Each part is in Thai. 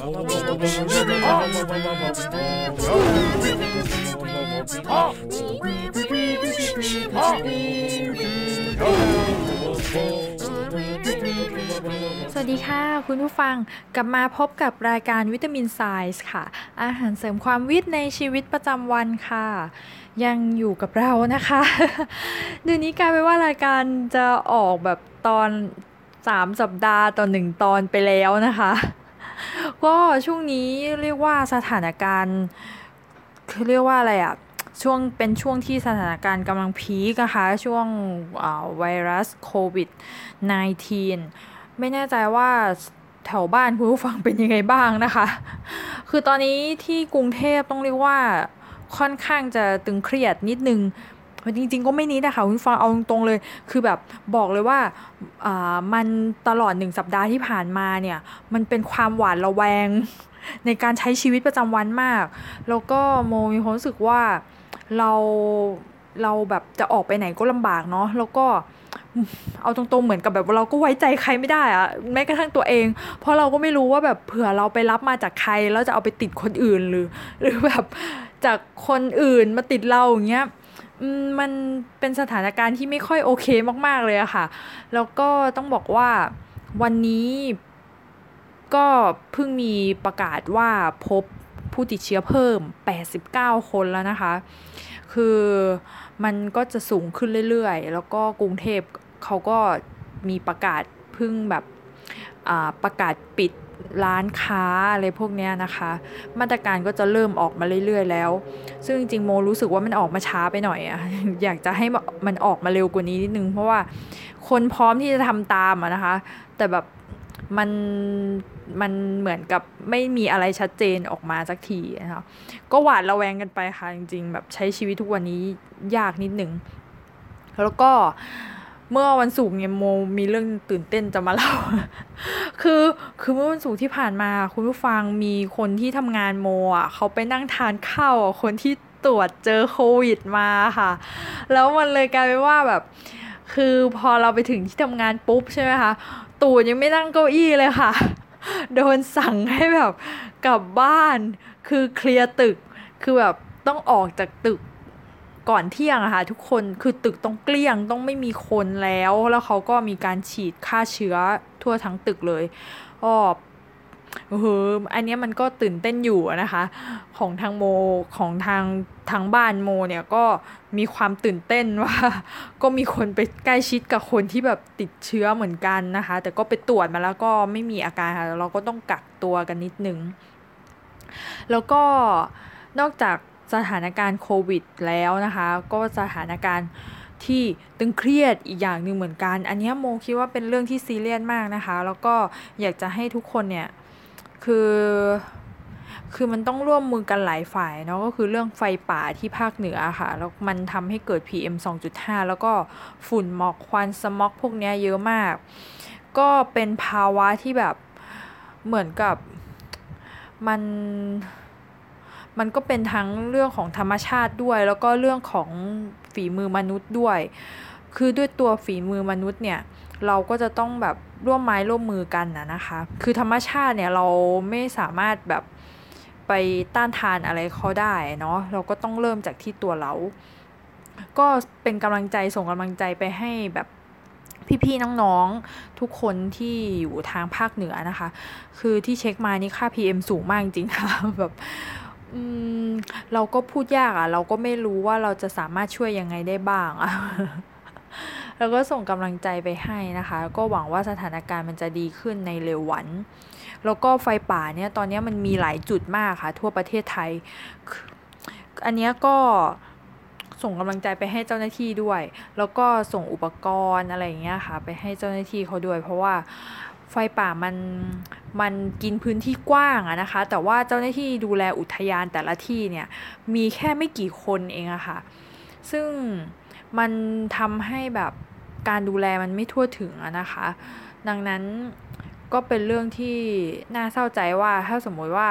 สวัสดีค่ะ คุณผู้ฟังกลับมาพบกับรายการวิตามินไซส์ค่ะ อาหารเสริมความวิตในชีวิตประจำวันค่ะ ยังอยู่กับเรานะคะเดือนนี้กลายเป็นว่ารายการจะออกแบบตอน 3 สัปดาห์ต่อหนึ่งตอนไปแล้วนะคะ ก็ช่วงนี้เรียกว่าสถานการณ์คือเรียกว่าอะไรอะช่วงเป็นช่วงที่สถานการณ์กำลังพีคนะคะ ช่วงไวรัสโควิด -19 ไม่แน่ใจว่าแถวบ้านคุณผู้ฟังเป็นยังไงบ้างนะคะ คือตอนนี้ที่กรุงเทพต้องเรียกว่าค่อนข้างจะตึงเครียดนิดนึง จริง ๆ ก็ไม่นิดนะคะคุณฟังเอาตรงๆเลย คือแบบบอกเลยว่าามันตลอดหนึ่งสัปดาห์ที่ผ่านมาเนี่ย มันเป็นความหวาดระแวง ในการใช้ชีวิตประจำวันมาก แล้วก็โมมีความรู้สึกว่าเราเราแบบจะออกไปไหนก็ลำบากเนาะแล้วก็เอาตรงๆเหมือนกับแบบเราก็ไว้ใจใครไม่ได้อะแม้กระทั่งตัวเอง เพราะเราก็ไม่รู้ว่าแบบเผื่อเราไปรับมาจากใครแล้วจะเอาไปติดคนอื่นหรือ หรือแบบจากคนอื่นมาติดเราอย่างเงี้ย มันเป็นสถานการณ์ที่ไม่ค่อยโอเคมากๆเลยอะค่ะ แล้วก็ต้องบอกว่าวันนี้ก็เพิ่งมีประกาศว่าพบผู้ติดเชื้อเพิ่ม 89 คนแล้วนะคะ คือมันก็จะสูงขึ้นเรื่อยๆ แล้วก็กรุงเทพเขาก็มีประกาศเพึ่งแบบประกาศปิด ร้านค้าอะไรพวกนี้นะคะ มาตรการก็จะเริ่มออกมาเรื่อย ๆ แล้ว ซึ่งจริงโมรู้สึกว่ามันออกมาช้าไปหน่อยอะอยากจะให้มันออกมาเร็วกว่านี้นิดนึง เพราะว่าคนพร้อมที่จะทำตามอะนะคะ แต่แบบมันมันเหมือนกับไม่มีอะไรชัดเจนออกมาสักทีนะคะก็หวาดระแวงกันไปค่ะจริงๆ แบบใช้ชีวิตทุกวันนี้ยากนิดหนึ่งแล้วก็ เมื่อวันศุกร์เนี่ยโมมีเรื่องตื่นเต้นจะมาเล่า คือคือเมื่อวันศุกร์ที่ผ่านมา คุณผู้ฟังมีคนที่ทำงานโมอะเขาไปนั่งทานข้าวคนที่ตรวจเจอโควิดมาค่ะ แล้วมันเลยกลายเป็นว่าแบบ คือพอเราไปถึงที่ทำงานปุ๊บใช่ไหมคะตูดยังไม่นั่งเก้าอี้เลยค่ะ โดนสั่งให้แบบกลับบ้าน คือเคลียร์ตึก คือแบบต้องออกจากตึก ก่อนเที่ยงอะค่ะทุกคนคือตึกต้องเกลี้ยงต้องไม่มีคนแล้ว แล้วเขาก็มีการฉีดฆ่าเชื้อทั่วทั้งตึกเลยก็เอออันนี้มันก็ตื่นเต้นอยู่นะคะ ของทางโมของทางทางบ้านโมเนี่ยก็มีความตื่นเต้นว่า ก็มีคนไปใกล้ชิดกับคนที่แบบติดเชื้อเหมือนกันนะคะ แต่ก็ไปตรวจมาแล้วก็ไม่มีอาการค่ะเราก็ต้องกักตัวกันนิดนึง แล้วก็นอกจาก สถานการณ์โควิดแล้วนะคะ ก็สถานการณ์ที่ตึงเครียดอีกอย่างหนึ่งเหมือนกัน อันนี้โมคิดว่าเป็นเรื่องที่ซีเรียสมากนะคะ แล้วก็อยากจะให้ทุกคนเนี่ยคือคือมันต้องร่วมมือกันหลายฝ่ายเนาะก็คือเรื่องไฟป่าที่ภาคเหนือค่ะแล้วมันทำให้เกิด PM 2.5 แล้วก็ฝุ่นหมอกควันสม็อกพวกนี้เยอะมาก ก็เป็นภาวะที่แบบเหมือนกับมัน มันก็เป็นทั้งเรื่องของธรรมชาติด้วย แล้วก็เรื่องของฝีมือมนุษย์ด้วย คือด้วยตัวฝีมือมนุษย์เนี่ยเราก็จะต้องแบบร่วมไม้ร่วมมือกันนะนะคะ คือธรรมชาติเนี่ยเราไม่สามารถแบบไปต้านทานอะไรเขาได้เนาะเราก็ต้องเริ่มจากที่ตัวเรา ก็เป็นกำลังใจส่งกำลังใจไปให้แบบพี่ๆน้องๆทุกคนที่อยู่ทางภาคเหนือนะคะ คือที่เช็คมานี่ค่า PM สูงมากจริงค่ะแบบ เราก็พูดยากอะ่ะ เราก็ไม่รู้ว่าเราจะสามารถช่วยยังไงได้บ้างอะแล้วก็ส่งกำลังใจไปให้นะคะ ก็หวังว่าสถานการณ์มันจะดีขึ้นในเร็ววัน แล้วก็ไฟป่าเนี่ยตอนนี้มันมีหลายจุดมากค่ะ ทั่วประเทศไทย อันนี้ก็ส่งกำลังใจไปให้เจ้าหน้าที่ด้วย แล้วก็ส่งอุปกรณ์อะไรอย่างเงี้ยค่ะ ไปให้เจ้าหน้าที่เขาด้วย เพราะว่าไฟป่ามัน มันกินพื้นที่กว้างอะนะคะ แต่ว่าเจ้าหน้าที่ดูแลอุทยานแต่ละที่เนี่ยมีแค่ไม่กี่คนเองอะค่ะ ซึ่งมันทำให้แบบการดูแลมันไม่ทั่วถึงอะนะคะ ดังนั้นก็เป็นเรื่องที่น่าเศร้าใจว่าถ้าสมมติว่า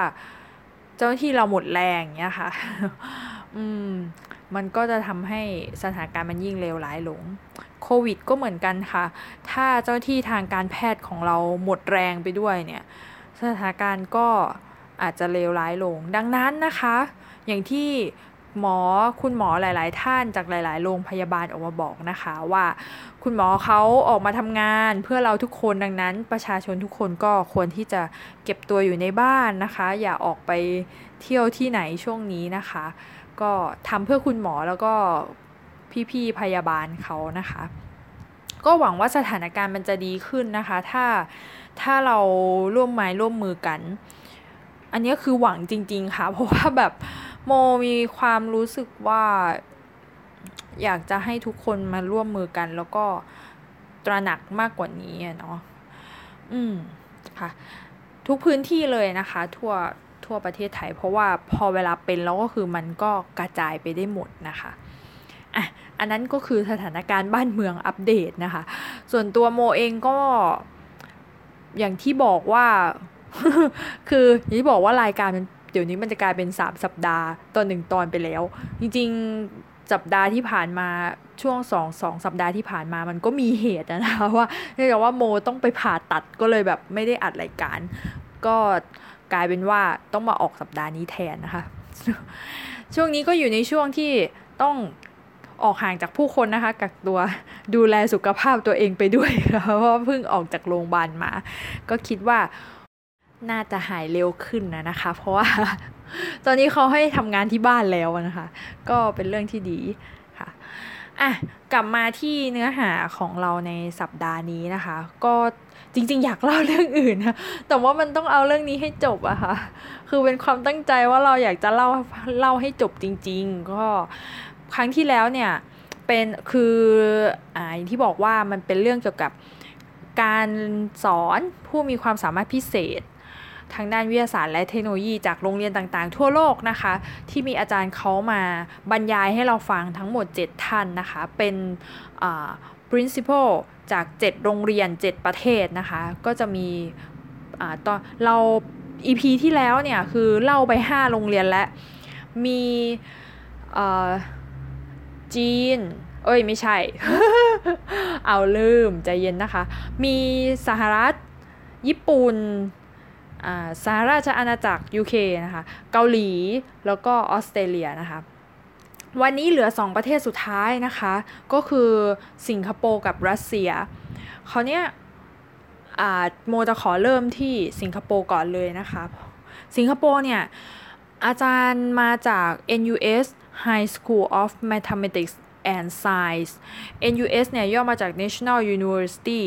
เจ้าหน้าที่เราหมดแรงเงี้ยค่ะ อืม มันก็จะทำให้สถานการณ์มันยิ่งเลวร้ายลง โควิดก็เหมือนกันค่ะ ถ้าเจ้าที่ทางการแพทย์ของเราหมดแรงไปด้วยเนี่ย สถานการณ์ก็อาจจะเลวร้ายลง ดังนั้นนะคะ อย่างที่หมอคุณหมอหลาย ๆ ท่านจากหลาย ๆ โรงพยาบาลออกมาบอกนะคะว่า คุณหมอเขาออกมาทำงานเพื่อเราทุกคนดังนั้น ประชาชนทุกคนก็ควรที่จะเก็บตัวอยู่ในบ้านนะคะ อย่าออกไปเที่ยวที่ไหนช่วงนี้นะคะ ก็ทำเพื่อคุณหมอแล้วก็ พี่ๆพยาบาลเขานะคะ ก็หวังว่าสถานการณ์มันจะดีขึ้นนะคะ ถ้าถ้าเราร่วมไม้ร่วมมือกัน อันนี้คือหวังจริง ๆ ค่ะ เพราะว่าแบบโมมีความรู้สึกว่า อยากจะให้ทุกคนมาร่วมมือกัน แล้วก็ตระหนักมากกว่านี้เนาะอืมค่ะ ทุกพื้นที่เลยนะคะ ทั่วทั่วประเทศไทย เพราะว่าพอเวลาเป็นแล้วก็คือมันก็กระจายไปได้หมดนะคะ อะอันนั้นก็คือสถานการณ์บ้านเมืองอัปเดตนะคะ ส่วนตัวโมเองก็อย่างที่บอกว่า คืออย่างที่บอกว่ารายการมันเดี๋ยวนี้มันจะกลายเป็น 3 สัปดาห์ตอนหนึ่งตอนไปแล้ว จริงๆสัปดาห์ที่ผ่านมาช่วงสองสองสัปดาห์ที่ผ่านมามันก็มีเหตุนะคะว่าเนื่องจากว่าโมต้องไปผ่าตัดก็เลยแบบไม่ได้อัดรายการ ก็กลายเป็นว่าต้องมาออกสัปดาห์นี้แทนนะคะ ช่วงนี้ก็อยู่ในช่วงที่ต้อง ออกห่างจากผู้คนนะคะกักตัวดูแลสุขภาพตัวเองไปด้วยเพราะว่าเพิ่งออกจากโรงพยาบาลมา ก็คิดว่าน่าจะหายเร็วขึ้นนะนะคะ เพราะว่า ตอนนี้เขาให้ทำงานที่บ้านแล้วนะคะ ก็เป็นเรื่องที่ดีค่ะอะกลับมาที่เนื้อหาของเราในสัปดาห์นี้นะคะ ก็จริง ๆ อยากเล่าเรื่องอื่นนะแต่ว่ามันต้องเอาเรื่องนี้ให้จบอะคะ่ะ คือเป็นความตั้งใจว่าเราอยากจะเล่าเล่าให้จบจริง ๆ ก็ ครั้งที่แล้วเนี่ยเป็นคืออ่าที่บอกว่ามันเป็นเรื่องเกี่ยวกับการสอนผู้มีความสามารถพิเศษ ทางด้านวิทยาศาสตร์และเทคโนโลยีจากโรงเรียนต่างๆ ทั่วโลกนะคะ ที่มีอาจารย์เขามาบรรยายให้เราฟังทั้งหมด 7 ท่านนะคะ เป็น principal จาก 7 โรงเรียน 7 ประเทศนะคะ ก็จะมีตอนเรา EP ที่แล้วเนี่ย คือเล่าไป 5 โรงเรียนและมี จีน เอ้ยไม่ใช่ เอาลืมใจเย็นนะคะ มีสหรัฐ ญี่ปุ่นสหราชอาณาจักร UK นะคะ เกาหลี แล้วก็ออสเตรเลียนะคะ วันนี้เหลือ 2 ประเทศสุดท้ายนะคะ ก็คือสิงคโปร์กับรัสเซียเขาเนี้ยโมจะขอเริ่มที่สิงคโปร์ก่อนเลยนะคะ สิงคโปร์เนี่ย อาจารย์มาจาก NUS High School of Mathematics and Science NUS เนี่ยย่อมาจาก National University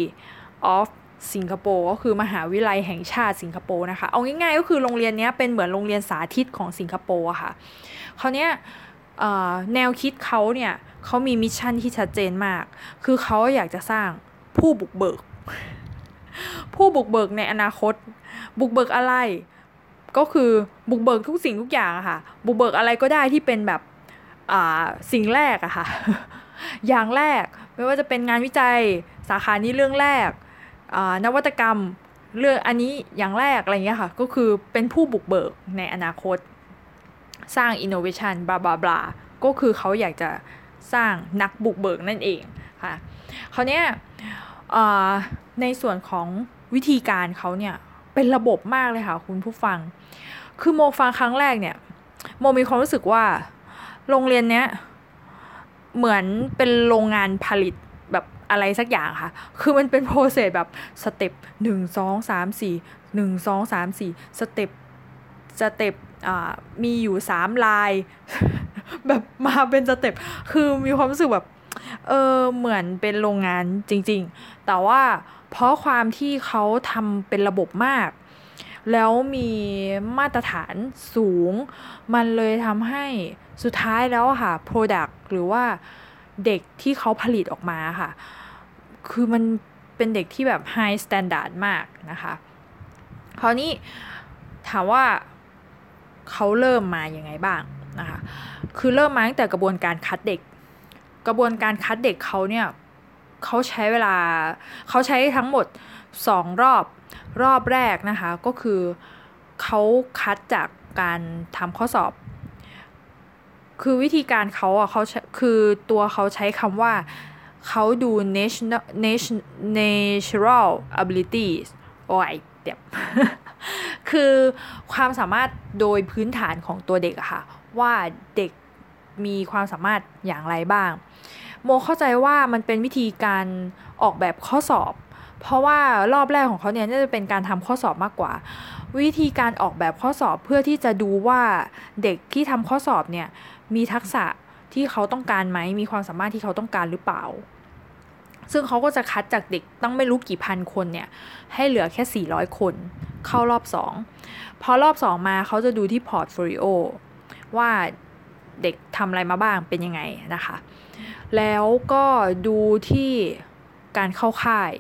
of สิงคโปร์ก็คือมหาวิทยาลัยแห่งชาติสิงคโปร์นะคะ เอาง่ายๆก็คือโรงเรียนนี้เป็นเหมือนโรงเรียนสาธิตของสิงคโปร์ค่ะ เขาเนี้ยแนวคิดเขาเนี่ยเขามี mission ที่ชัดเจนมาก คือเขาอยากจะสร้างผู้บุกเบิก ผู้บุกเบิกในอนาคต บุกเบิกอะไร ก็คือบุกเบิกทุกสิ่งทุกอย่างอะค่ะ บุกเบิกอะไรก็ได้ที่เป็นแบบ สิ่งแรกอะค่ะ อย่างแรกไม่ว่าจะเป็นงานวิจัยสาขานี้เรื่องแรกนวัตกรรมเรื่องอันนี้อย่างแรกอะไรเงี้ยค่ะ ก็คือเป็นผู้บุกเบิกในอนาคต สร้างอินโนเวชันบลาบลาบลาก็คือเขาอยากจะสร้างนักบุกเบิกนั่นเองค่ะเขาเนี้ยในส่วนของวิธีการเขาเนี่ยเป็นระบบมากเลยค่ะคุณผู้ฟัง คือโมฟังครั้งแรกเนี่ย โมมีความรู้สึกว่า โรงเรียนเนี้ยเหมือนเป็นโรงงานผลิตแบบอะไรสักอย่างค่ะ คือมันเป็น process แบบ step หนึ่งสองสามสี่หนึ่งสองสามสี่ step step อ่ามีอยู่สามลาย แบบมาเป็น step คือมีความรู้สึกแบบเออเหมือนเป็นโรงงานจริง ๆ แต่ว่าเพราะความที่เขาทำเป็นระบบมาก แล้วมีมาตรฐานสูง มันเลยทำให้สุดท้ายแล้วค่ะ Product หรือว่าเด็กที่เขาผลิตออกมาค่ะ คือมันเป็นเด็กที่แบบ high standard มากนะคะ คราวนี้ถามว่าเขาเริ่มมาอย่างไงบ้างนะคะ คือเริ่มมาตั้งแต่กระบวนการคัดเด็ก กระบวนการคัดเด็กเขาเนี่ยเขาใช้เวลาเขาใช้ทั้งหมด สองรอบรอบแรกนะคะก็คือเขาคัดจากการทำข้อสอบ คือวิธีการเขาอะเขาคือตัวเขาใช้คำว่าเขาดู national natural abilities โอ้ยเดี๋ยวคือความสามารถโดยพื้นฐานของตัวเด็กอะค่ะ ว่าเด็กมีความสามารถอย่างไรบ้าง โมเข้าใจว่ามันเป็นวิธีการออกแบบข้อสอบ เพราะว่ารอบแรกของเขาเนี่ยน่าจะเป็นการทำข้อสอบมากกว่า วิธีการออกแบบข้อสอบเพื่อที่จะดูว่าเด็กที่ทำข้อสอบเนี่ยมีทักษะที่เขาต้องการไหมมีความสามารถที่เขาต้องการหรือเปล่า ซึ่งเขาก็จะคัดจากเด็กตั้งไม่รู้กี่พันคนเนี่ยให้เหลือแค่ 400 คน เข้ารอบ 2 พอรอบ 2 มาเขาจะดูที่ portfolio ว่าเด็กทำอะไรมาบ้างเป็นยังไงนะคะ แล้วก็ดูที่ การเข้าค่าย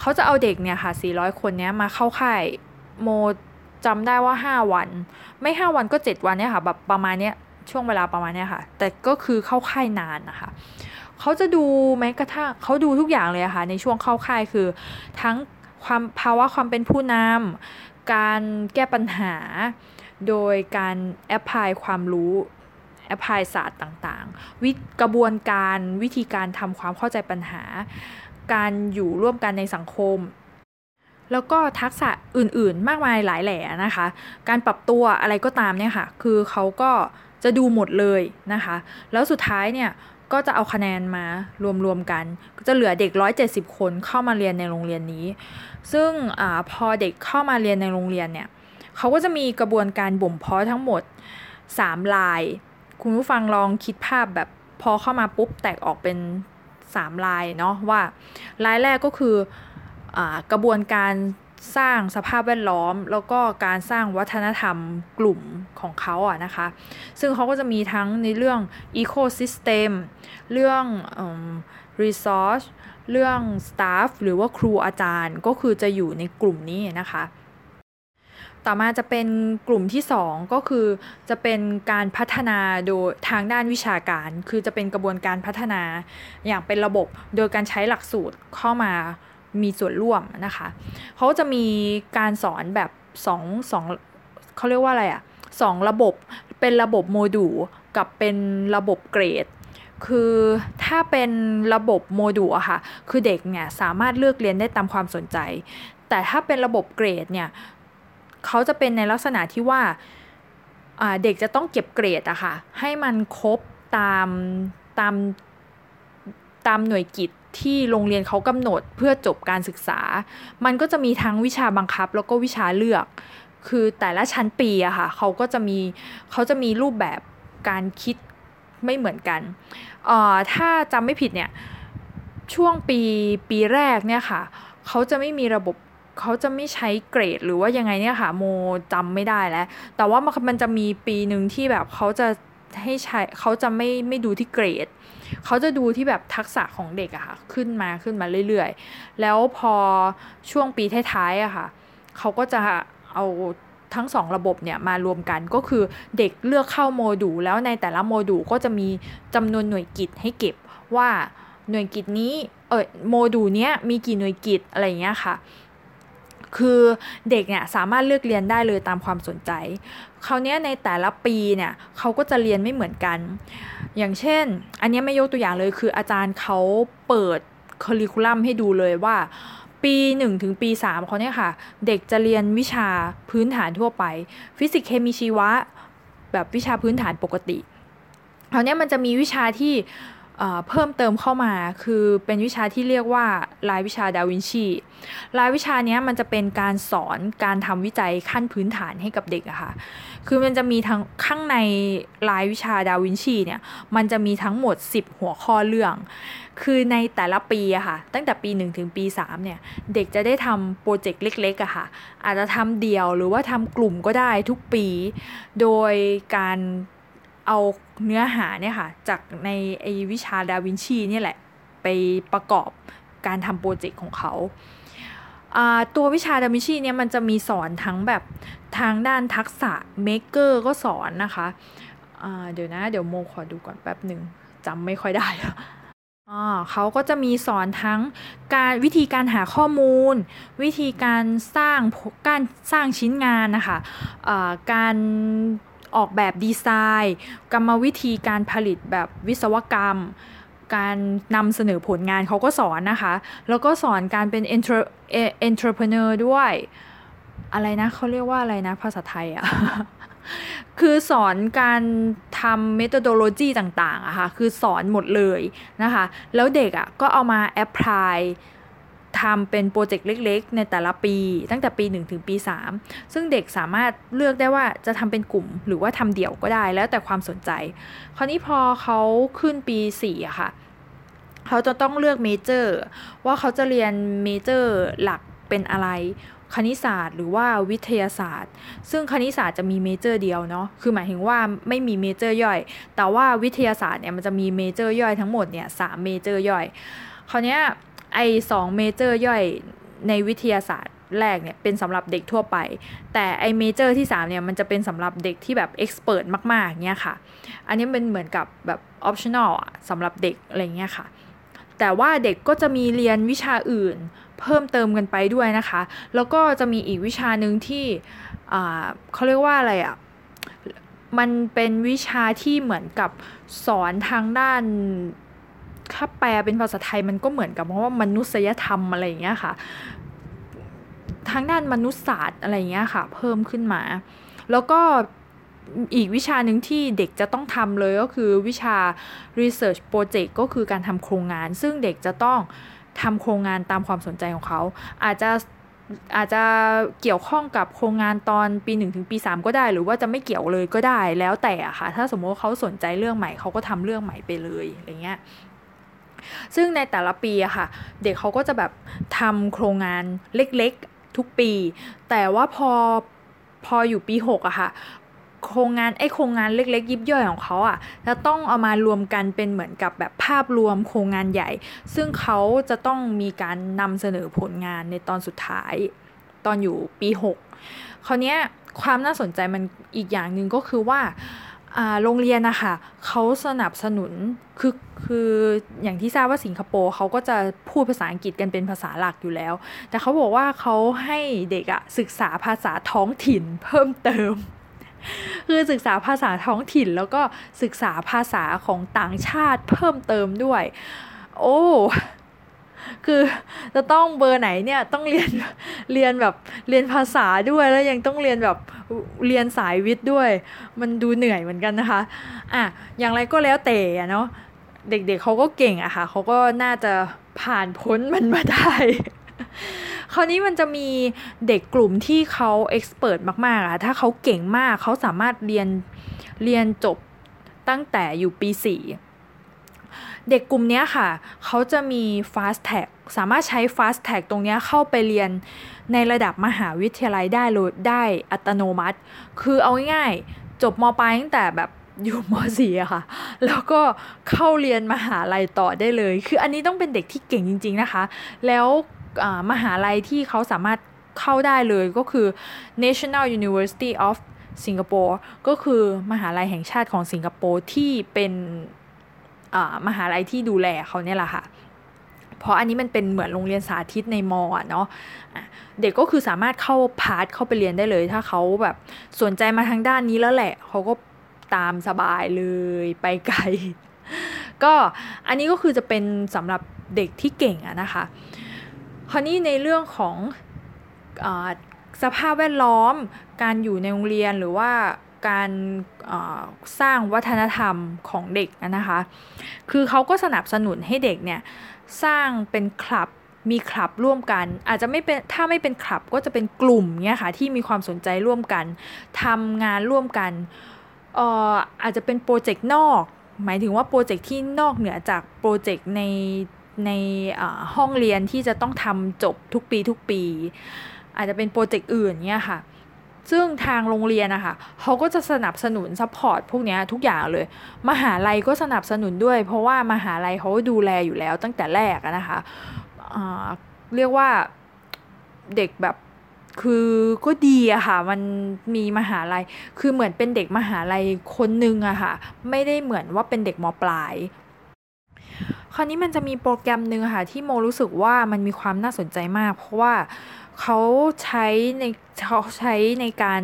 เขาจะเอาเด็กเนี่ยค่ะ 400 คนเนี้ยมาเข้าค่ายโมจำได้ว่า 5 วัน ไม่ 5 วันก็ 7 วันเนี่ยค่ะแบบประมาณเนี้ยช่วงเวลาประมาณเนี้ยค่ะ แต่ก็คือเข้าค่ายนานนะคะเขาจะดูแม้กระทั่งเขาดูทุกอย่างเลยค่ะในช่วงเข้าค่ายคือทั้งความภาวะความเป็นผู้นำการแก้ปัญหา โดยการแอพพลายความรู้แอพพลายศาสตร์ต่างๆ วิกระบวนการวิธีการทำความเข้าใจปัญหา การอยู่ร่วมกันในสังคม แล้วก็ทักษะอื่นๆ มากมายหลายแหล่นะคะ การปรับตัวอะไรก็ตามเนี่ยค่ะ คือเขาก็จะดูหมดเลยนะคะ แล้วสุดท้ายเนี่ยก็จะเอาคะแนนมารวมๆกัน ก็จะเหลือเด็ก 170 คนเข้ามาเรียนในโรงเรียนนี้ ซึ่งอพอเด็กเข้ามาเรียนในโรงเรียนเนี่ยเขาก็จะมีกระบวนการบ่มเพาะทั้งหมด 3 ลาย คุณผู้ฟังลองคิดภาพแบบพอเข้ามาปุ๊บแตกออกเป็น 3ลายเนาะว่าลายแรกก็คืออกระบวนการสร้างสภาพแวดล้อม แล้วก็การสร้างวัฒนธรรมกลุ่มของเขาอะนะคะ ซึ่งเขาก็จะมีทั้งในเรื่อง ecosystem เรื่อง resource เรื่อง staff หรือว่าครูอาจารย์ก็คือจะอยู่ในกลุ่มนี้นะคะ ต่อมาจะเป็นกลุ่มที่ 2 ก็คือจะเป็นการพัฒนาโดยทางด้านวิชาการ คือจะเป็นกระบวนการพัฒนาอย่างเป็นระบบโดยการใช้หลักสูตรเข้ามามีส่วนร่วมนะคะเขาจะมีการสอนแบบสองสองเขาเรียกว่าอะไรอะสองระบบเป็นระบบโมดูลกับเป็นระบบเกรด คือถ้าเป็นระบบโมดูลอะค่ะ คือเด็กเนี่ยสามารถเลือกเรียนได้ตามความสนใจ แต่ถ้าเป็นระบบเกรดเนี่ย เขาจะเป็นในลักษณะที่ว่าเด็กจะต้องเก็บเกรดอะค่ะ ให้มันครบตามตามตามหน่วยกิจที่โรงเรียนเขากำหนดเพื่อจบการศึกษา มันก็จะมีทั้งวิชาบังคับแล้วก็วิชาเลือก คือแต่ละชั้นปีอะค่ะเขาก็จะมีเขาจะมีรูปแบบการคิดไม่เหมือนกันเอ่อถ้าจำไม่ผิดเนี่ยช่วงปีปีแรกเนี่ยค่ะเขาจะไม่มีระบบ เขาจะไม่ใช้เกรดหรือว่ายังไงเนี่ยค่ะโมจำไม่ได้แล้ว แต่ว่ามันจะมีปีหนึ่งที่แบบเขาจะให้ใช้เขาจะไม่ไม่ดูที่เกรด เขาจะดูที่แบบทักษะของเด็กอะค่ะ ขึ้นมาขึ้นมาเรื่อยๆ แล้วพอช่วงปีท้ายๆอะค่ะ เขาก็จะเอาทั้งสองระบบเนี่ยมารวมกันก็คือเด็กเลือกเข้าโมดูลแล้วในแต่ละโมดูลก็จะมีจำนวนหน่วยกิจให้เก็บว่าหน่วยกิจนี้เออโมดูลเนี้ยมีกี่หน่วยกิจอะไรเงี้ยค่ะ คือเด็กเนี่ยสามารถเลือกเรียนได้เลยตามความสนใจคราวนี้ในแต่ละปีเนี่ยเขาก็จะเรียนไม่เหมือนกัน อย่างเช่น อันนี้ไม่ยกตัวอย่างเลยคืออาจารย์เขาเปิดคอริคูลัมให้ดูเลยว่าปี1ถึงปี3เขาเนี่ยค่ะ เด็กจะเรียนวิชาพื้นฐานทั่วไป ฟิสิกส์เคมีชีวะ แบบวิชาพื้นฐานปกติคราวนี้มันจะมีวิชาที่ เพิ่มเติมเข้ามาคือเป็นวิชาที่เรียกว่ารายวิชาดาวินชีรายวิชานี้มันจะเป็นการสอนการทำวิจัยขั้นพื้นฐานให้กับเด็กอะค่ะคือมันจะมีทั้งข้างในรายวิชาดาวินชีเนี่ยมันจะมีทั้งหมด 10 หัวข้อเรื่อง คือในแต่ละปีอะค่ะตั้งแต่ปี 1 ถึงปี 3 เนี่ย เด็กจะได้ทำโปรเจกต์เล็กๆอะค่ะอาจจะทำเดี่ยวหรือว่าทำกลุ่มก็ได้ทุกปี โดยการ เอาเนื้อหาเนี่ยค่ะ จากในไอวิชาดาวินชีนี่แหละ ไปประกอบการทำ project ของเขาตัววิชาดาวินชีเนี่ยมันจะมีสอนทั้งแบบทางด้านทักษะ maker ก็สอนนะคะะเดี๋ยวนะเดี๋ยวโมขอดูก่อนแป๊บหนึ่งจำไม่ค่อยได้เขาก็จะมีสอนทั้งการวิธีการหาข้อมูล วิธีการสร้างการสร้างชิ้นงานนะคะะการ ออกแบบดีไซน์ กรรมวิธีการผลิตแบบวิศวกรรม การนำเสนอผลงานเขาก็สอนนะคะ แล้วก็สอนการเป็น entrepreneur ด้วย อะไรนะเขาเรียกว่าอะไรนะภาษาไทยอะคือสอนการทำ methodology ต่างๆอะค่ะ คือสอนหมดเลยนะคะ แล้วเด็กอะก็เอามา apply ทำเป็น project เล็ก ๆ ในแต่ละปี ตั้งแต่ปี 1 ถึงปี 3 ซึ่งเด็กสามารถเลือกได้ว่าจะทำเป็นกลุ่ม หรือว่าทำเดี่ยวก็ได้แล้วแต่ความสนใจ คราวนี้พอเขาขึ้นปี4อะค่ะเขาจะต้องเลือก major ว่าเขาจะเรียน major หลักเป็นอะไรคณิตศาสตร์หรือว่าวิทยาศาสตร์ ซึ่งคณิตศาสตร์จะมี major เดียวเนาะ คือหมายถึงว่าไม่มี major ย่อย แต่ว่าวิทยาศาสตร์เนี่ยมันจะมี major ย่อยทั้งหมดเนี่ยสาม major ย่อย คราวเนี้ย ไอ้สอง major ย่อยในวิทยาศาสตร์แรกเนี่ยเป็นสำหรับเด็กทั่วไป แต่ไอ้ major ที่3เนี่ยมันจะเป็นสำหรับเด็กที่แบบ expert มากๆเนี่ยค่ะ อันนี้เป็นเหมือนกับแบบ optional อะสำหรับเด็กอะไรเงี้ยค่ะ แต่ว่าเด็กก็จะมีเรียนวิชาอื่นเพิ่มเติมกันไปด้วยนะคะ แล้วก็จะมีอีกวิชาหนึ่งที่เขาเรียกว่าอะไรอะ่ะมันเป็นวิชาที่เหมือนกับสอนทางด้าน ถ้าแปลเป็นภาษาไทยมันก็เหมือนกับเพราะว่ามนุษยธรรมอะไรอย่างเงี้ยค่ะ ทางด้านมนุษยศาสตร์อะไรอย่างเงี้ยค่ะ เพิ่มขึ้นมา แล้วก็อีกวิชาหนึ่งที่เด็กจะต้องทำเลยก็คือวิชา research project ก็คือการทำโครงงาน ซึ่งเด็กจะต้องทำโครงงานตามความสนใจของเขา อาจจะอาจจะเกี่ยวข้องกับโครงงานตอนปี1ถึงปี3ก็ได้ หรือว่าจะไม่เกี่ยวเลยก็ได้แล้วแต่อะค่ะ ถ้าสมมติเขาสนใจเรื่องใหม่เขาก็ทำเรื่องใหม่ไปเลยอะไรเงี้ย ซึ่งในแต่ละปีอะค่ะ เด็กเขาก็จะแบบทำโครงงานเล็กๆทุกปี แต่ว่าพอพออยู่ปี6อะค่ะโครงงานไอ้โครงงานเล็ก ๆ ยิบย่อยของเขาอะ่ะจะต้องเอามารวมกันเป็นเหมือนกับแบบภาพรวมโครงงานใหญ่ ซึ่งเขาจะต้องมีการนำเสนอผลงานในตอนสุดท้ายตอนอยู่ปี 6 คราวนี้ความน่าสนใจมันอีกอย่างหนึ่งก็คือว่า โรงเรียนนะคะเขาสนับสนุนคือคืออย่างที่ทราบว่าสิงคโปร์เขาก็จะพูดภาษาอังกฤษกันเป็นภาษาหลักอยู่แล้ว แต่เขาบอกว่าเขาให้เด็กอะศึกษาภาษาท้องถิ่นเพิ่มเติม คือศึกษาภาษาท้องถิ่นแล้วก็ศึกษาภาษาของต่างชาติเพิ่มเติมด้วย โอ้ คือจะต้องเบอร์ไหนเนี่ยต้องเรียนเรียนแบบเรียนภาษาด้วยแล้วยังต้องเรียนแบบเรียนสายวิทย์ด้วย มันดูเหนื่อยเหมือนกันนะคะอะอย่างไรก็แล้วแต่เนาะเด็กๆเเขาก็เก่งอะค่ะเขาก็น่าจะผ่านพ้นมันมาได้คราวนี้มันจะมีเด็กกลุ่มที่เขาเอ็กซ์เพรสมากๆอะถ้าเขาเก่งมากเขาสามารถเรียนเรียนจบตั้งแต่อยู่ปี4 เด็กกลุ่มนี้ค่ะ เขาจะมี fast tag สามารถใช้ fast tag ตรงนี้เข้าไปเรียนในระดับมหาวิทยาลัยได้เลยได้อัตโนมัติ คือเอาง่ายๆจบมปลายตั้งแต่แบบอยู่ม .4 อะค่ะ แล้วก็เข้าเรียนมหาลัยต่อได้เลย คืออันนี้ต้องเป็นเด็กที่เก่งจริง ๆนะคะ แล้วมหาลัยที่เขาสามารถเข้าได้เลยก็คือ National University of Singapore ก็คือมหาลัยแห่งชาติของสิงคโปร์ที่เป็น มหาลัยที่ดูแลเขาเนี่ยแหละค่ะ เพราะอันนี้มันเป็นเหมือนโรงเรียนสาธิตในมอเนาะเด็กก็คือสามารถเข้าพาร์ทเข้าไปเรียนได้เลย ถ้าเขาแบบสนใจมาทางด้านนี้แล้วแหละเขาก็ตามสบายเลยไปไกล ก็อันนี้ก็คือจะเป็นสำหรับเด็กที่เก่งอะนะคะ คราวนี้ในเรื่องของอสภาพแวดล้อมการอยู่ในโรงเรียนหรือว่า การสร้างวัฒนธรรมของเด็กนะคะ คือเขาก็สนับสนุนให้เด็กเนี่ยสร้างเป็นคลับมีคลับร่วมกัน อาจจะไม่เป็นถ้าไม่เป็นคลับก็จะเป็นกลุ่มเนี่ยค่ะที่มีความสนใจร่วมกันทำงานร่วมกันอออาจจะเป็น project นอก หมายถึงว่า project ที่นอกเหนือจาก project ในในห้องเรียนที่จะต้องทำจบทุกปีทุกปี อาจจะเป็น project อื่นเนี่ยค่ะ ซึ่งทางโรงเรียนนะคะเขาก็จะสนับสนุน support พวกนี้ทุกอย่างเลย มหาลัยก็สนับสนุนด้วย เพราะว่ามหาลัยเขาดูแลอยู่แล้วตั้งแต่แรกนะคะเรียกว่าเด็กแบบคือก็ดีอะค่ะ มันมีมหาลัย คือเหมือนเป็นเด็กมหาลัยคนหนึ่งอะค่ะ ไม่ได้เหมือนว่าเป็นเด็กมปลาย คราวนี้มันจะมีโปรแกรมหนึ่งค่ะ ที่โมรู้สึกว่ามันมีความน่าสนใจมาก เพราะว่า เขาใช้ในเขาใช้ในการ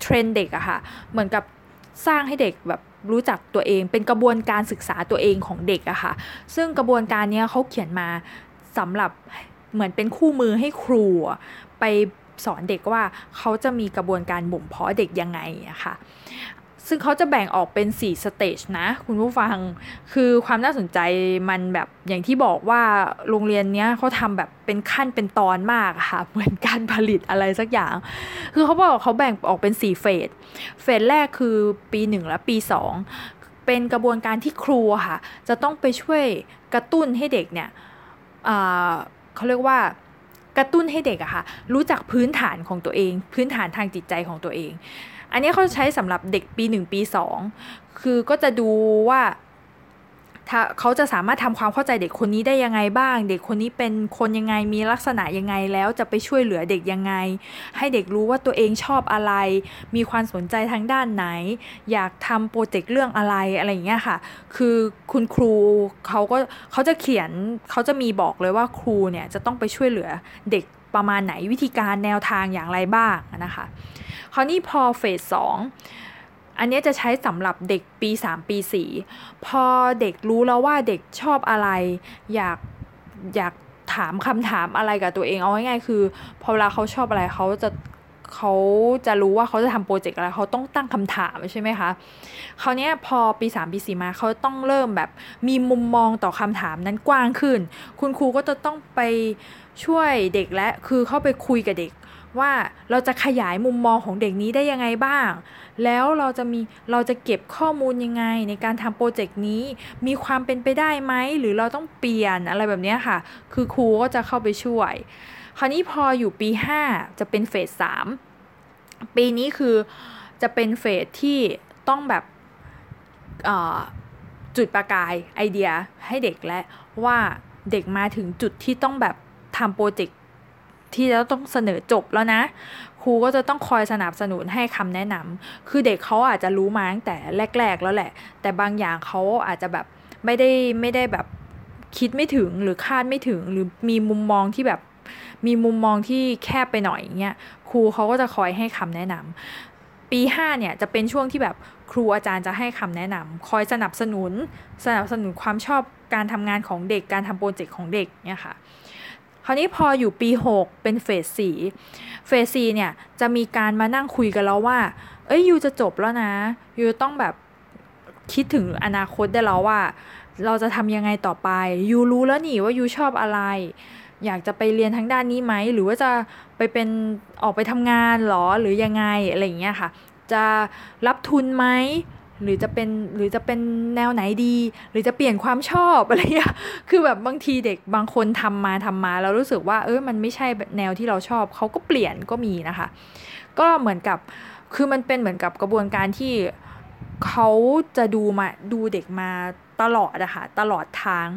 เทรนเด็กอะค่ะ เหมือนกับสร้างให้เด็กแบบรู้จักตัวเอง เป็นกระบวนการศึกษาตัวเองของเด็กอะค่ะ ซึ่งกระบวนการนี้เขาเขียนมาสำหรับเหมือนเป็นคู่มือให้ครูไปสอนเด็กว่าเขาจะมีกระบวนการบ่มเพาะเด็กยังไงอะค่ะ ซึ่งเขาจะแบ่งออกเป็น 4 สเตจนะ คุณผู้ฟัง คือความน่าสนใจมันแบบอย่างที่บอกว่าโรงเรียนเนี้ยเขาทำแบบเป็นขั้นเป็นตอนมากค่ะ เหมือนการผลิตอะไรสักอย่าง คือเขาบอกเขาแบ่งออกเป็น 4 เฟส เฟสแรกคือปี 1 และปี 2 เป็นกระบวนการที่ครูค่ะ จะต้องไปช่วยกระตุ้นให้เด็กเนี่ยเขาเรียกว่ากระตุ้นให้เด็กอะค่ะรู้จักพื้นฐานของตัวเอง พื้นฐานทางจิตใจของตัวเอง อันนี้เขาใช้สำหรับเด็กปี 1 ปี 2 คือก็จะดูว่าเขาจะสามารถทำความเข้าใจเด็กคนนี้ได้ยังไงบ้าง เด็กคนนี้เป็นคนยังไงมีลักษณะยังไงแล้วจะไปช่วยเหลือเด็กยังไง ให้เด็กรู้ว่าตัวเองชอบอะไร มีความสนใจทางด้านไหน อยากทำโปรเจกต์เรื่องอะไรอะไรอย่างเงี้ยค่ะ คือคุณครูเขาก็เขาจะเขียนเขาจะมีบอกเลยว่าครูเนี่ยจะต้องไปช่วยเหลือเด็กประมาณไหนวิธีการแนวทางอย่างไรบ้างนะคะ ราวนี้พอเฟสสองอันนี้จะใช้สำหรับเด็กปี 3 ปี 4 พอเด็กรู้แล้วว่าเด็กชอบอะไร อยากอยากถามคำถามอะไรกับตัวเองเอาง่ายๆคือ พอเวลาเขาชอบอะไรเขาจะเขาจะรู้ว่าเขาจะทำโปรเจกต์อะไรเขาต้องตั้งคำถามใช่ไหมคะคราวนี้พอปี 3 ปี4มาเขาต้องเริ่มแบบมีมุมมองต่อคำถามนั้นกว้างขึ้น คุณครูก็จะต้องไปช่วยเด็กและคือเข้าไปคุยกับเด็ก ว่าเราจะขยายมุมมองของเด็กนี้ได้ยังไงบ้าง แล้วเราจะมีเราจะเก็บข้อมูลยังไงในการทำโปรเจกต์นี้ มีความเป็นไปได้ไหม หรือเราต้องเปลี่ยนอะไรแบบนี้ค่ะ คือครูก็จะเข้าไปช่วย คราวนี้พออยู่ปี 5 จะเป็นเฟส3ปีนี้คือจะเป็นเฟสที่ต้องแบบจุดประกายไอเดียให้เด็กและว่าเด็กมาถึงจุดที่ต้องแบบทำโปรเจกต์ ที่จะต้องเสนอจบแล้วนะ ครูก็จะต้องคอยสนับสนุนให้คำแนะนำคือเด็กเขาอาจจะรู้มาตั้งแต่แรก ๆ แล้วแหละ แต่บางอย่างเขาอาจจะแบบไม่ได้ไม่ได้แบบคิดไม่ถึงหรือคาดไม่ถึงหรือมีมุมมองที่แบบมีมุมมองที่แคบไปหน่อยเงี้ยครูเขาก็จะคอยให้คำแนะนำปี5เนี่ยจะเป็นช่วงที่แบบครูอาจารย์จะให้คำแนะนำคอยสนับสนุน สนับสนุนความชอบการทำงานของเด็กการทำโปรเจกต์ของเด็กเนี่ยค่ะ ราวนี้พออยู่ปี 6 เป็นเฟสสี่เฟสสี่เนี่ยจะมีการมานั่งคุยกันแล้วว่า เอ้ยยูจะจบแล้วนะยูต้องแบบคิดถึงอนาคตได้แล้วว่า เราจะทำยังไงต่อไปยูรู้แล้วนี่ว่ายูชอบอะไร อยากจะไปเรียนทางด้านนี้ไหมหรือว่าจะไปเป็นออกไปทำงานหรอหรือยังไงอะไรอย่างเงี้ยค่ะ จะรับทุนไหม หรือจะเป็นหรือจะเป็นแนวไหนดี หรือจะเปลี่ยนความชอบอะไรเงี้ยคือแบบบางทีเด็กบางคนทำมาทำมา แล้วรู้สึกว่าเออมันไม่ใช่แนวที่เราชอบเขาก็เปลี่ยนก็มีนะคะ ก็เหมือนกับคือมันเป็นเหมือนกับกระบวนการที่เขาจะดูมาดูเด็กมาตลอดอะคะ่ะตลอดทาง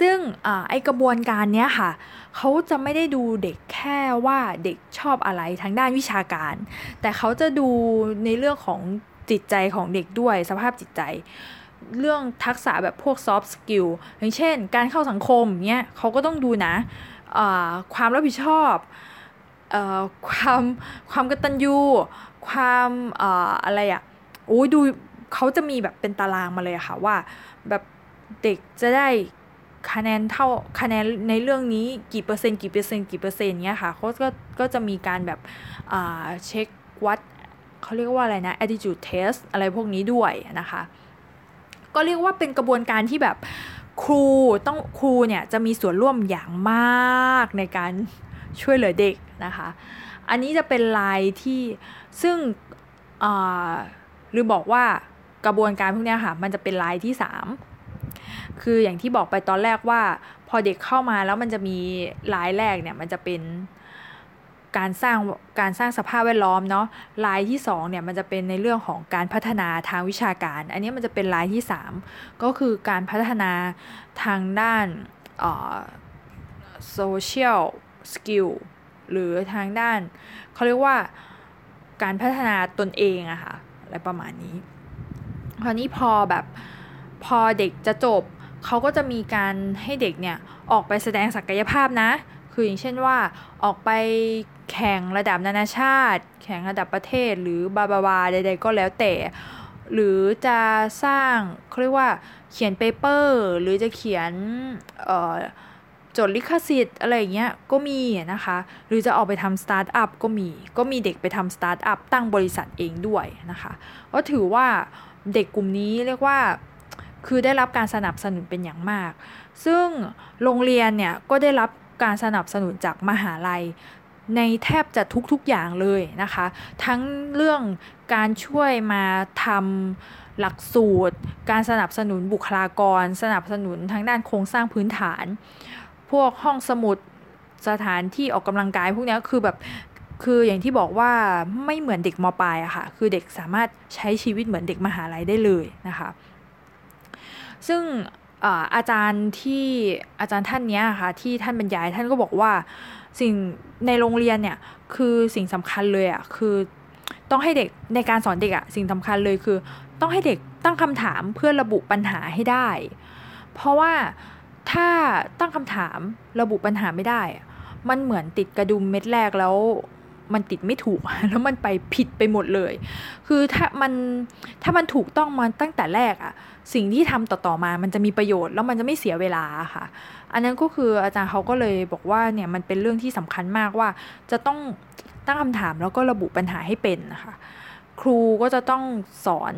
ซึ่งอไอกระบวนการเนี้ยค่ะเขาจะไม่ได้ดูเด็กแค่ว่าเด็กชอบอะไรทางด้านวิชาการ แต่เขาจะดูในเรื่องของ จิตใจของเด็กด้วยสภาพจิตใจ เรื่องทักษะแบบพวก soft skill อย่างเช่น การเข้าสังคมเนี้ยเขาก็ต้องดูนะความรับผิดชอบความความกตัญญูความอะไรอะ่ะโอ้ยดูเขาจะมีแบบเป็นตารางมาเลยค่ะว่าแบบเด็กจะได้คะแนนเท่าคะแนนในเรื่องนี้กี่เปอร์เซ็นต์กี่เปอร์เซ็นต์กี่เปอร์เซ็นต์เนี้ยค่ะเขาก็ก็จะมีการแบบเช็ควัด เขาเรียกว่าอะไรนะ attitude test อะไรพวกนี้ด้วยนะคะ ก็เรียกว่าเป็นกระบวนการที่แบบครูต้องครูเนี่ยจะมีส่วนร่วมอย่างมากในการช่วยเหลือเด็กนะคะ อันนี้จะเป็นลายที่ซึ่งหรือบอกว่ากระบวนการพวกนี้ค่ะมันจะเป็นลายที่ 3 คืออย่างที่บอกไปตอนแรกว่า พอเด็กเข้ามาแล้วมันจะมีลายแรกเนี่ยมันจะเป็น การสร้างการสร้างสภาพแวดล้อมเนาะลายที่2เนี่ยมันจะเป็นในเรื่องของการพัฒนาทางวิชาการ อันนี้มันจะเป็นลายที่ 3 ก็คือการพัฒนาทางด้านโซเชียลskill หรือทางด้านเขาเรียกว่าการพัฒนาตนเองอะค่ะอะไรประมาณนี้ คราวนี้พอแบบพอเด็กจะจบเขาก็จะมีการให้เด็กเนี่ยออกไปแสดงศักยภาพนะ คืออย่างเช่นว่าออกไปแข่งระดับนานาชาติ แข่งระดับประเทศหรือบลาบลาบลาใด ๆ ก็แล้วแต่ หรือจะสร้างเขาเรียกว่าเขียน paper หรือจะเขียนจดลิขสิทธิ์อะไรอย่างเงี้ยก็มีนะคะ หรือจะออกไปทำสตาร์ทอัพก็มี ก็มีเด็กไปทำสตาร์ทอัพตั้งบริษัทเองด้วยนะคะ ก็ถือว่าเด็กกลุ่มนี้เรียกว่าคือได้รับการสนับสนุนเป็นอย่างมาก ซึ่งโรงเรียนเนี่ยก็ได้รับ การสนับสนุนจากมหาลัย ในแทบจะทุกๆอย่างเลยนะคะ ทั้งเรื่องการช่วยมาทำหลักสูตร การสนับสนุนบุคลากร สนับสนุนทางด้านโครงสร้างพื้นฐาน พวกห้องสมุดสถานที่ออกกำลังกายพวกนี้คือแบบคืออย่างที่บอกว่าไม่เหมือนเด็กมปลายอะค่ะ คือเด็กสามารถใช้ชีวิตเหมือนเด็กมหาลัยได้เลยนะคะ ซึ่ง อาจารย์ที่อาจารย์ท่านนี้ค่ะที่ท่านบรรยายท่านก็บอกว่าสิ่งในโรงเรียนเนี่ยคือสิ่งสำคัญเลยอะคือต้องให้เด็กในการสอนเด็กอะสิ่งสำคัญเลยคือ ต้องให้เด็กตั้งคำถามเพื่อระบุปัญหาให้ได้ เพราะว่าถ้าตั้งคำถามระบุปัญหาไม่ได้ มันเหมือนติดกระดุมเม็ดแรกแล้ว มันติดไม่ถูก แล้วมันไปผิดไปหมดเลย คือถ้ามันถ้ามันถูกต้องมาตั้งแต่แรกอะสิ่งที่ทำต่อๆมา มันจะมีประโยชน์แล้วมันจะไม่เสียเวลาค่ะ อันนั้นก็คืออาจารย์เขาก็เลยบอกว่าเนี่ยมันเป็นเรื่องที่สำคัญมากว่า จะต้องตั้งคำถามแล้วก็ระบุปัญหาให้เป็นนะคะครูก็จะต้องสอน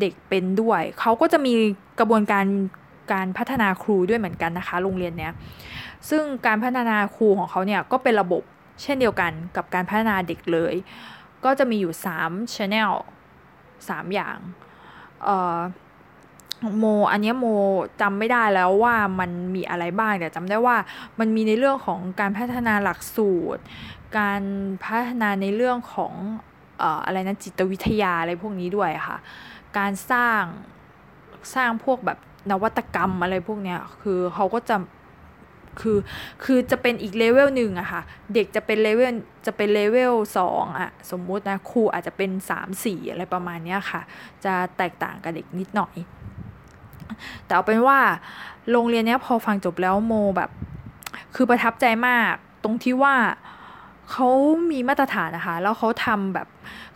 เด็กเป็นด้วย เขาก็จะมีกระบวนการการพัฒนาครูด้วยเหมือนกันนะคะ โรงเรียนเนี้ยซึ่งการพัฒนาครูของเขาเนี่ยก็เป็นระบบ เช่นเดียวกันกับการพัฒนาเด็กเลย ก็จะมีอยู่3 channel 3 อย่างโมอันนี้โมจำไม่ได้แล้วว่ามันมีอะไรบ้างแต่จำได้ว่ามันมีในเรื่องของการพัฒนาหลักสูตร การพัฒนาในเรื่องของอะไรนะจิตวิทยาอะไรพวกนี้ด้วยค่ะ การสร้างสร้างพวกแบบนวัตกรรมอะไรพวกเนี้ยคือเขาก็จะ คือคือจะเป็นอีกเลเวลหนึ่งอะค่ะ เด็กจะเป็นเลเวลจะเป็นเลเวลสองอะสมมุตินะครูอาจจะเป็นสามสี่อะไรประมาณนี้ค่ะ จะแตกต่างกับเด็กนิดหน่อย แต่เอาเป็นว่าโรงเรียนเนี้ยพอฟังจบแล้วโมแบบ คือประทับใจมากตรงที่ว่าเขามีมาตรฐานนะคะ แล้วเขาทำแบบ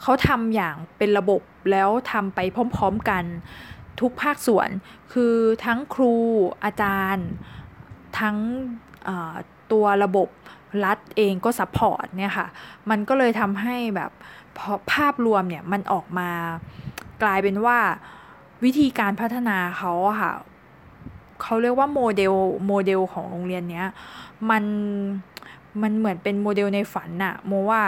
เขาทำอย่างเป็นระบบแล้วทำไปพร้อม ๆกันทุกภาคส่วน คือทั้งครูอาจารย์ ทั้งตัวระบบรัฐเองก็ support เนี่ยค่ะ มันก็เลยทำให้แบบภาพรวมเนี่ยมันออกมากลายเป็นว่าวิธีการพัฒนาเขาค่ะเขาเรียกว่าโมเดลโมเดลของโรงเรียนเนี้ยมันมันเหมือนเป็นโมเดลในฝันอะโมว่า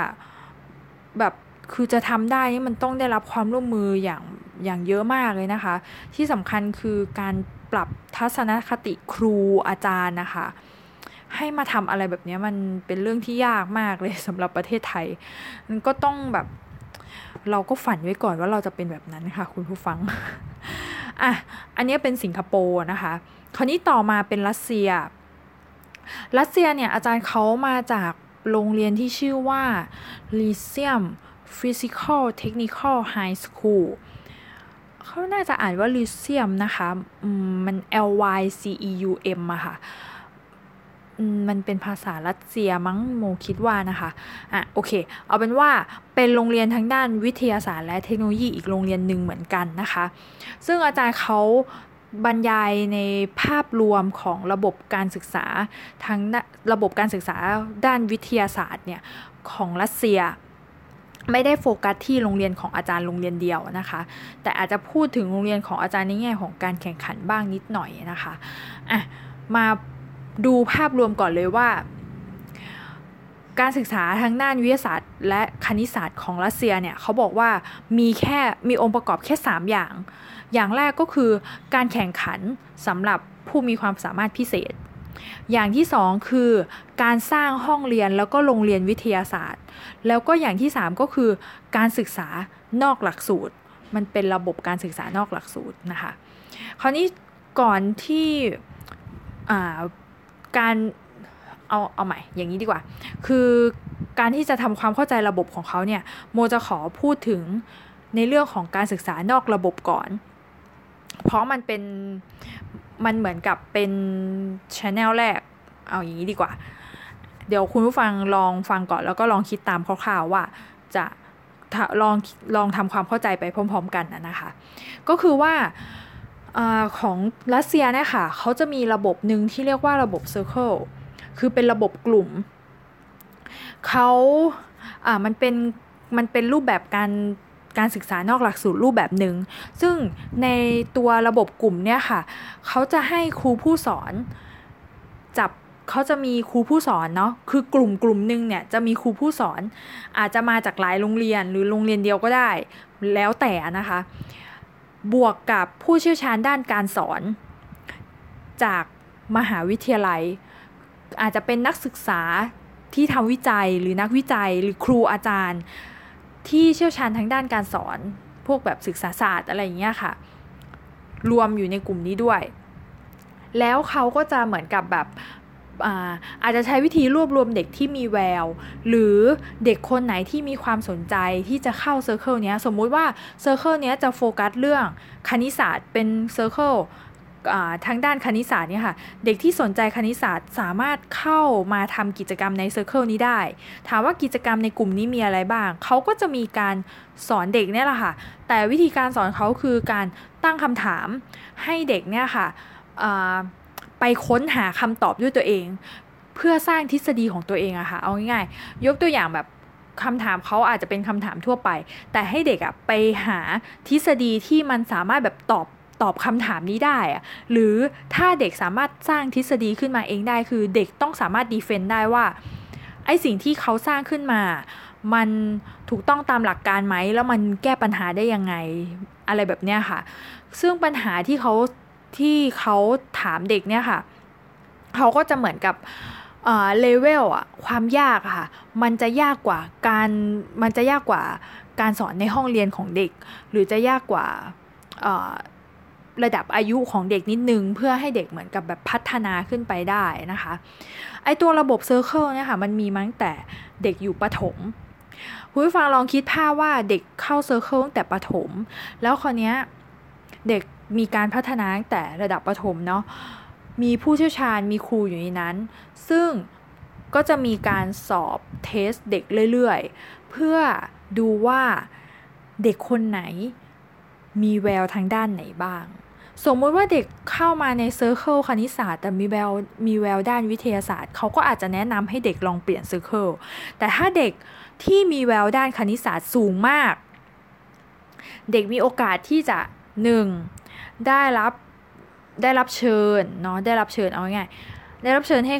แบบคือจะทำได้นี่มันต้องได้รับความร่วมมืออย่างอย่างเยอะมากเลยนะคะ ที่สำคัญคือการ ปรับทัศนคติครูอาจารย์นะคะ ให้มาทำอะไรแบบนี้มันเป็นเรื่องที่ยากมากเลยสำหรับประเทศไทย มันก็ต้องแบบ เราก็ฝันไว้ก่อนว่าเราจะเป็นแบบนั้นค่ะ คุณผู้ฟังอะอันนี้เป็นสิงคโปร์นะคะ คราวนี้ต่อมาเป็นรัสเซีย รัสเซียเนี่ยอาจารย์เขามาจากโรงเรียนที่ชื่อว่า Lyceum Physical Technical High School เขาน่าจะอ่านว่าลิเซียมนะคะมัน L Y C E U M อะค่ะมันเป็นภาษารัสเซียมั้งโมคิดว่านะคะอะโอเค เอาเป็นว่าเป็นโรงเรียนทางด้านวิทยาศาสตร์และเทคโนโลยีอีกโรงเรียนหนึ่งเหมือนกันนะคะ ซึ่งอาจารย์เขาบรรยายในภาพรวมของระบบการศึกษาทางระบบการศึกษาด้านวิทยาศาสตร์เนี่ยของรัสเซีย ไม่ได้โฟกัสที่โรงเรียนของอาจารย์โรงเรียนเดียวนะคะ แต่อาจจะพูดถึงโรงเรียนของอาจารย์ในแง่ของการแข่งขันบ้างนิดหน่อยนะคะอะมาดูภาพรวมก่อนเลยว่า การศึกษาทางด้านวิทยาศาสตร์ และคณิตศาสตร์ของรัสเซียเนี่ยเขาบอกว่ามีแค่มีองค์ประกอบแค่ 3 อย่าง อย่างแรกก็คือการแข่งขันสำหรับผู้มีความสามารถพิเศษ อย่างที่สองคือการสร้างห้องเรียนแล้วก็โรงเรียนวิทยาศาสตร์ แล้วก็อย่างที่สามก็คือการศึกษานอกหลักสูตร มันเป็นระบบการศึกษานอกหลักสูตรนะคะคราวนี้ก่อนที่การเอาเอาใหม่อย่างนี้ดีกว่า คือการที่จะทำความเข้าใจระบบของเขาเนี่ยโมจะขอพูดถึงในเรื่องของการศึกษานอกระบบก่อน เพราะมันเป็น มันเหมือนกับเป็นชแนลแรก เอาอย่างนี้ดีกว่า เดี๋ยวคุณผู้ฟังลองฟังก่อนแล้วก็ลองคิดตามคร่าวๆว่าจะลองลองทำความเข้าใจไปพร้อม ๆ กันนะคะ ก็คือว่าอของรัสเซียเนี่ยค่ะเขาจะมีระบบหนึ่งที่เรียกว่าระบบ Circle คือเป็นระบบกลุ่มเขาอ่ามันเป็นมันเป็นรูปแบบการ การศึกษานอกหลักสูตรรูปแบบหนึ่ง ซึ่งในตัวระบบกลุ่มเนี่ยค่ะ เขาจะให้ครูผู้สอนจับเขาจะมีครูผู้สอนเนาะ คือกลุ่มกลุ่มหนึ่งเนี่ยจะมีครูผู้สอน อาจจะมาจากหลายโรงเรียนหรือโรงเรียนเดียวก็ได้ แล้วแต่นะคะ บวกกับผู้เชี่ยวชาญด้านการสอน จากมหาวิทยาลัย อาจจะเป็นนักศึกษาที่ทำวิจัยหรือนักวิจัยหรือครูอาจารย์ ที่เชี่ยวชาญทางด้านการสอน พวกแบบศึกษาศาสตร์อะไรอย่างเงี้ยค่ะ รวมอยู่ในกลุ่มนี้ด้วย แล้วเขาก็จะเหมือนกับแบบอาอาจจะใช้วิธีรวบรวมเด็กที่มีแวว หรือเด็กคนไหนที่มีความสนใจที่จะเข้า circle นี้สมมุติว่า circle นี้จะโฟกัสเรื่องคณิตศาสตร์เป็น circle ทางด้านคณิตศาสตร์เนี่ยค่ะเด็กที่สนใจคณิตศาสตร์สามารถเข้ามาทำกิจกรรมในเซอร์เคิลนี้ได้ ถามว่ากิจกรรมในกลุ่มนี้มีอะไรบ้าง เขาก็จะมีการสอนเด็กเนี่ยแหละค่ะ แต่วิธีการสอนเขาคือการตั้งคำถามให้เด็กเนี่ยค่ะไปค้นหาคำตอบด้วยตัวเอง เพื่อสร้างทฤษฎีของตัวเองอะค่ะเอาง่ายๆ ยกตัวอย่างแบบคำถามเขาอาจจะเป็นคำถามทั่วไป แต่ให้เด็กอะไปหาทฤษฎีที่มันสามารถแบบตอบ ตอบคำถามนี้ได้อะหรือถ้าเด็กสามารถสร้างทฤษฎีขึ้นมาเองได้คือเด็กต้องสามารถดีเฟนต์ได้ว่าไอสิ่งที่เขาสร้างขึ้นมา มันถูกต้องตามหลักการไหม แล้วมันแก้ปัญหาได้ยังไงอะไรแบบเนี้ยค่ะ ซึ่งปัญหาที่เขาที่เขาถามเด็กเนี่ยค่ะ เขาก็จะเหมือนกับเลเวลอะความยากค่ะ มันจะยากกว่าการมันจะยากกว่าการสอนในห้องเรียนของเด็ก หรือจะยากกว่า ระดับอายุของเด็กนิดนึง เพื่อให้เด็กเหมือนกับแบบพัฒนาขึ้นไปได้นะคะ ไอ้ตัวระบบ circle เนี่ยค่ะมันมีตั้งแต่เด็กอยู่ประถมคุณผู้ฟังลองคิดภาพว่าเด็กเข้า circle ตั้งแต่ประถม แล้วคราวนี้เด็กมีการพัฒนาตั้งแต่ระดับประถมเนาะมีผู้เชี่ยวชาญมีครูอยู่ในนั้น ซึ่งก็จะมีการสอบtest เด็กเรื่อยๆ เพื่อดูว่าเด็กคนไหนมีแววทางด้านไหนบ้าง สมมติว่าเด็กเข้ามาใน circle คณิตศาสตร์แต่มีแววมีแววด้านวิทยาศาสตร์ เขาก็อาจจะแนะนำให้เด็กลองเปลี่ยน circle แต่ถ้าเด็กที่มีแววด้านคณิตศาสตร์สูงมาก เด็กมีโอกาสที่จะ 1. ได้รับได้รับเชิญเนาะได้รับเชิญเอาง่ายได้รับเชิญให้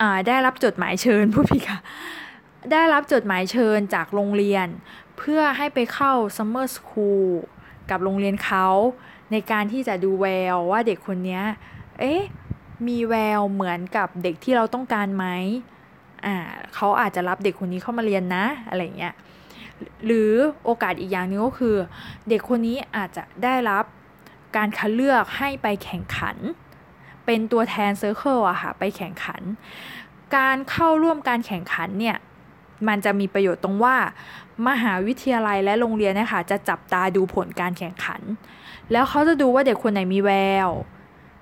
อ่าได้รับจดหมายเชิญผู้พิการได้รับจดหมายเชิญจากโรงเรียน เพื่อให้ไปเข้าซัมเมอร์สคูลกับโรงเรียนเขา ในการที่จะดูแววว่าเด็กคนนี้เอ๊ะมีแววเหมือนกับเด็กที่เราต้องการไหมอ่าเขาอาจจะรับเด็กคนนี้เข้ามาเรียนนะอะไรเงี้ยหรือโอกาสอีกอย่างนึงก็คือ เด็กคนนี้อาจจะได้รับการคัดเลือกให้ไปแข่งขัน เป็นตัวแทนเซอร์เคิลอะค่ะไปแข่งขัน การเข้าร่วมการแข่งขันเนี่ย มันจะมีประโยชน์ตรงว่า มหาวิทยาลัยและโรงเรียนนะคะจะจับตาดูผลการแข่งขัน แล้วเขาจะดูว่าเด็กคนไหนมีแวว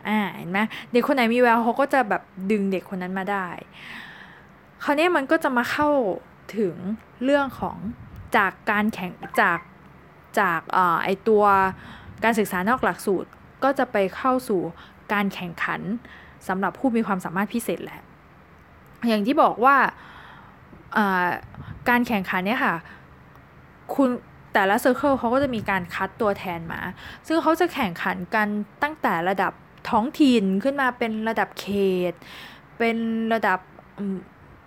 อ่าเห็นไหมเด็กคนไหนมีแววเขาก็จะแบบดึงเด็กคนนั้นมาได้ คราวนี้มันก็จะมาเข้าถึงเรื่องของจากการแข่งจากจากอไอตัวการศึกษานอกหลักสูตรก็จะไปเข้าสู่การแข่งขันสำหรับผู้มีความสามารถพิเศษแหละ อย่างที่บอกว่า การแข่งขันเนี่ยค่ะ คุณแต่ละเซอร์เคิลเขาก็จะมีการคัดตัวแทนมา ซึ่งเขาจะแข่งขันกันตั้งแต่ระดับท้องถิ่นขึ้นมาเป็นระดับเขต เป็นระดับ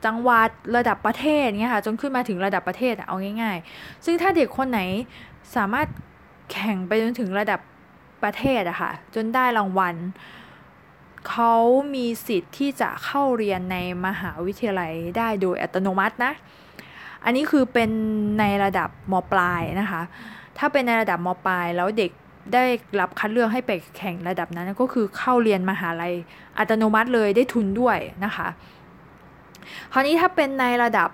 จังหวัดระดับประเทศเงี้ยค่ะจนขึ้นมาถึงระดับประเทศเอาง่ายๆ ซึ่งถ้าเด็กคนไหนสามารถแข่งไปจนถึงระดับประเทศอะค่ะจนได้รางวัล เขามีสิทธิ์ที่จะเข้าเรียนในมหาวิทยาลัยได้โดยอัตโนมัตินะ อันนี้คือเป็นในระดับมปลายนะคะ ถ้าเป็นในระดับมปลายแล้วเด็กได้รับคัดเลือกให้ไปแข่งระดับนั้นก็คือเข้าเรียนมหาลัยอัตโนมัติเลยได้ทุนด้วยนะคะ คราวนี้ถ้าเป็นในระดับ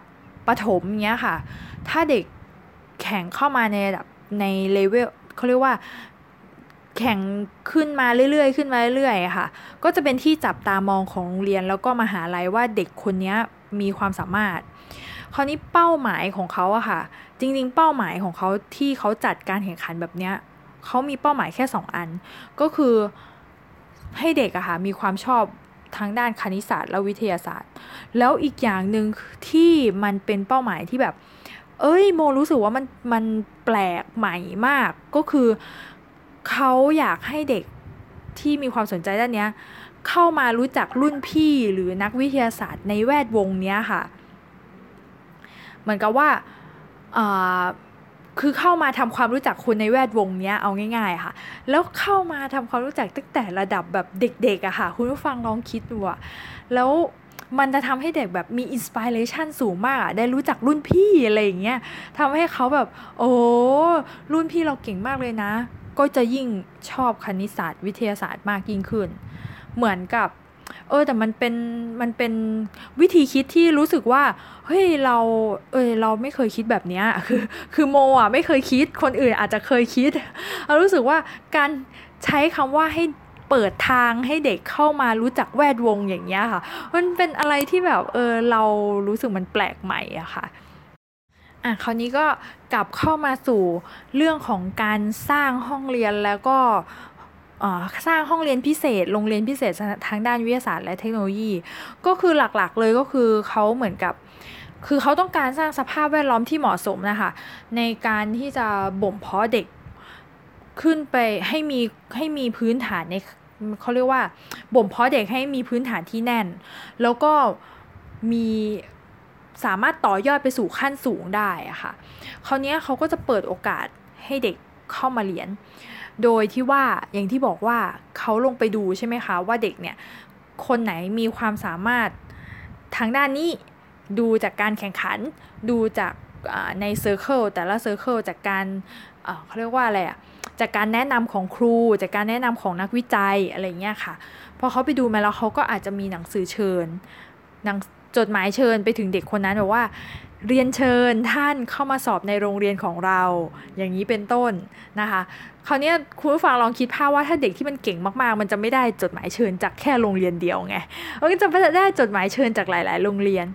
ประถมเนี้ยค่ะ ถ้าเด็กแข่งเข้ามาในระดับในเลเวลเขาเรียกว่า แข่งขึ้นมาเรื่อยๆ ขึ้นมาเรื่อยๆค่ะ ก็จะเป็นที่จับตามองของโรงเรียนแล้วก็มหาลัยว่าเด็กคนนี้มีความสามารถ คราวนี้เป้าหมายของเขาอะค่ะ จริงๆ เป้าหมายของเขาที่เขาจัดการแข่งขันแบบเนี้ยเขามีเป้าหมายแค่ 2 อัน ก็คือให้เด็กอะค่ะมีความชอบทางด้านคณิตศาสตร์และวิทยาศาสตร์ แล้วอีกอย่างหนึ่งที่มันเป็นเป้าหมายที่แบบ เอ้ยโมรู้สึกว่ามันมันแปลกใหม่มากก็คือ เขาอยากให้เด็กที่มีความสนใจด้านนี้เข้ามารู้จักรุ่นพี่หรือนักวิทยาศาสตร์ในแวดวงนี้ค่ะ เหมือนกับว่าคือเข้ามาทำความรู้จักคนในแวดวงเนี้ยเอาง่าย ๆ ค่ะ แล้วเข้ามาทำความรู้จักตั้งแต่ระดับแบบเด็กๆอะค่ะ คุณผู้ฟังลองคิดดูอะแล้วมันจะทำให้เด็กแบบมีอินสปิเรชันสูงมากได้รู้จักรุ่นพี่อะไรอย่างเงี้ยทำให้เขาแบบ โอ้รุ่นพี่เราเก่งมากเลยนะ ก็จะยิ่งชอบคณิตศาสตร์ วิทยาศาสตร์มากยิ่งขึ้น เหมือนกับ เออแต่มันเป็นมันเป็นวิธีคิดที่รู้สึกว่าเฮ้ยเราเออเราไม่เคยคิดแบบนี้คือคือโมอะไม่เคยคิดคนอื่นอาจจะเคยคิดเรารู้สึกว่าการใช้คำว่าให้เปิดทางให้เด็กเข้ามารู้จักแวดวงอย่างเงี้ยค่ะ มันเป็นอะไรที่แบบเออเรารู้สึกมันแปลกใหม่อะค่ะ อะคราวนี้ก็กลับเข้ามาสู่เรื่องของการสร้างห้องเรียนแล้วก็สร้างห้องเรียนพิเศษ โรงเรียนพิเศษทางด้านวิทยาศาสตร์และเทคโนโลยี ก็คือหลักๆเลยก็คือเขาเหมือนกับคือเขาต้องการสร้างสภาพแวดล้อมที่เหมาะสมนะคะ ในการที่จะบ่มเพาะเด็กขึ้นไปให้มีให้มีพื้นฐานในเขาเรียกว่าบ่มเพาะเด็กให้มีพื้นฐานที่แน่น แล้วก็มี สามารถต่อยอดไปสู่ขั้นสูงได้อะค่ะคราวนี้เขาก็จะเปิดโอกาสให้เด็กเข้ามาเรียน โดยที่ว่าอย่างที่บอกว่าเขาลงไปดูใช่ไหมคะว่าเด็กเนี่ยคนไหนมีความสามารถทางด้านนี้ดูจากการแข่งขัน ดูจากใน circle แต่ละ circle จากการเขาเรียกว่าอะไรอะจากการแนะนำของครู จากการแนะนำของนักวิจัยอะไรเงี้ยค่ะพอเขาไปดูมาแล้วเขาก็อาจจะมีหนังสือเชิญหนัง จดหมายเชิญไปถึงเด็กคนนั้นบอกว่า เรียนเชิญท่านเข้ามาสอบในโรงเรียนของเรา อย่างนี้เป็นต้นนะคะคราวนี้คุณผู้ฟังลองคิดภาพว่าถ้าเด็กที่มันเก่งมากๆ มันจะไม่ได้จดหมายเชิญจากแค่โรงเรียนเดียวไงมันก็จะได้จดหมายเชิญจากหลาย ๆ โรงเรียน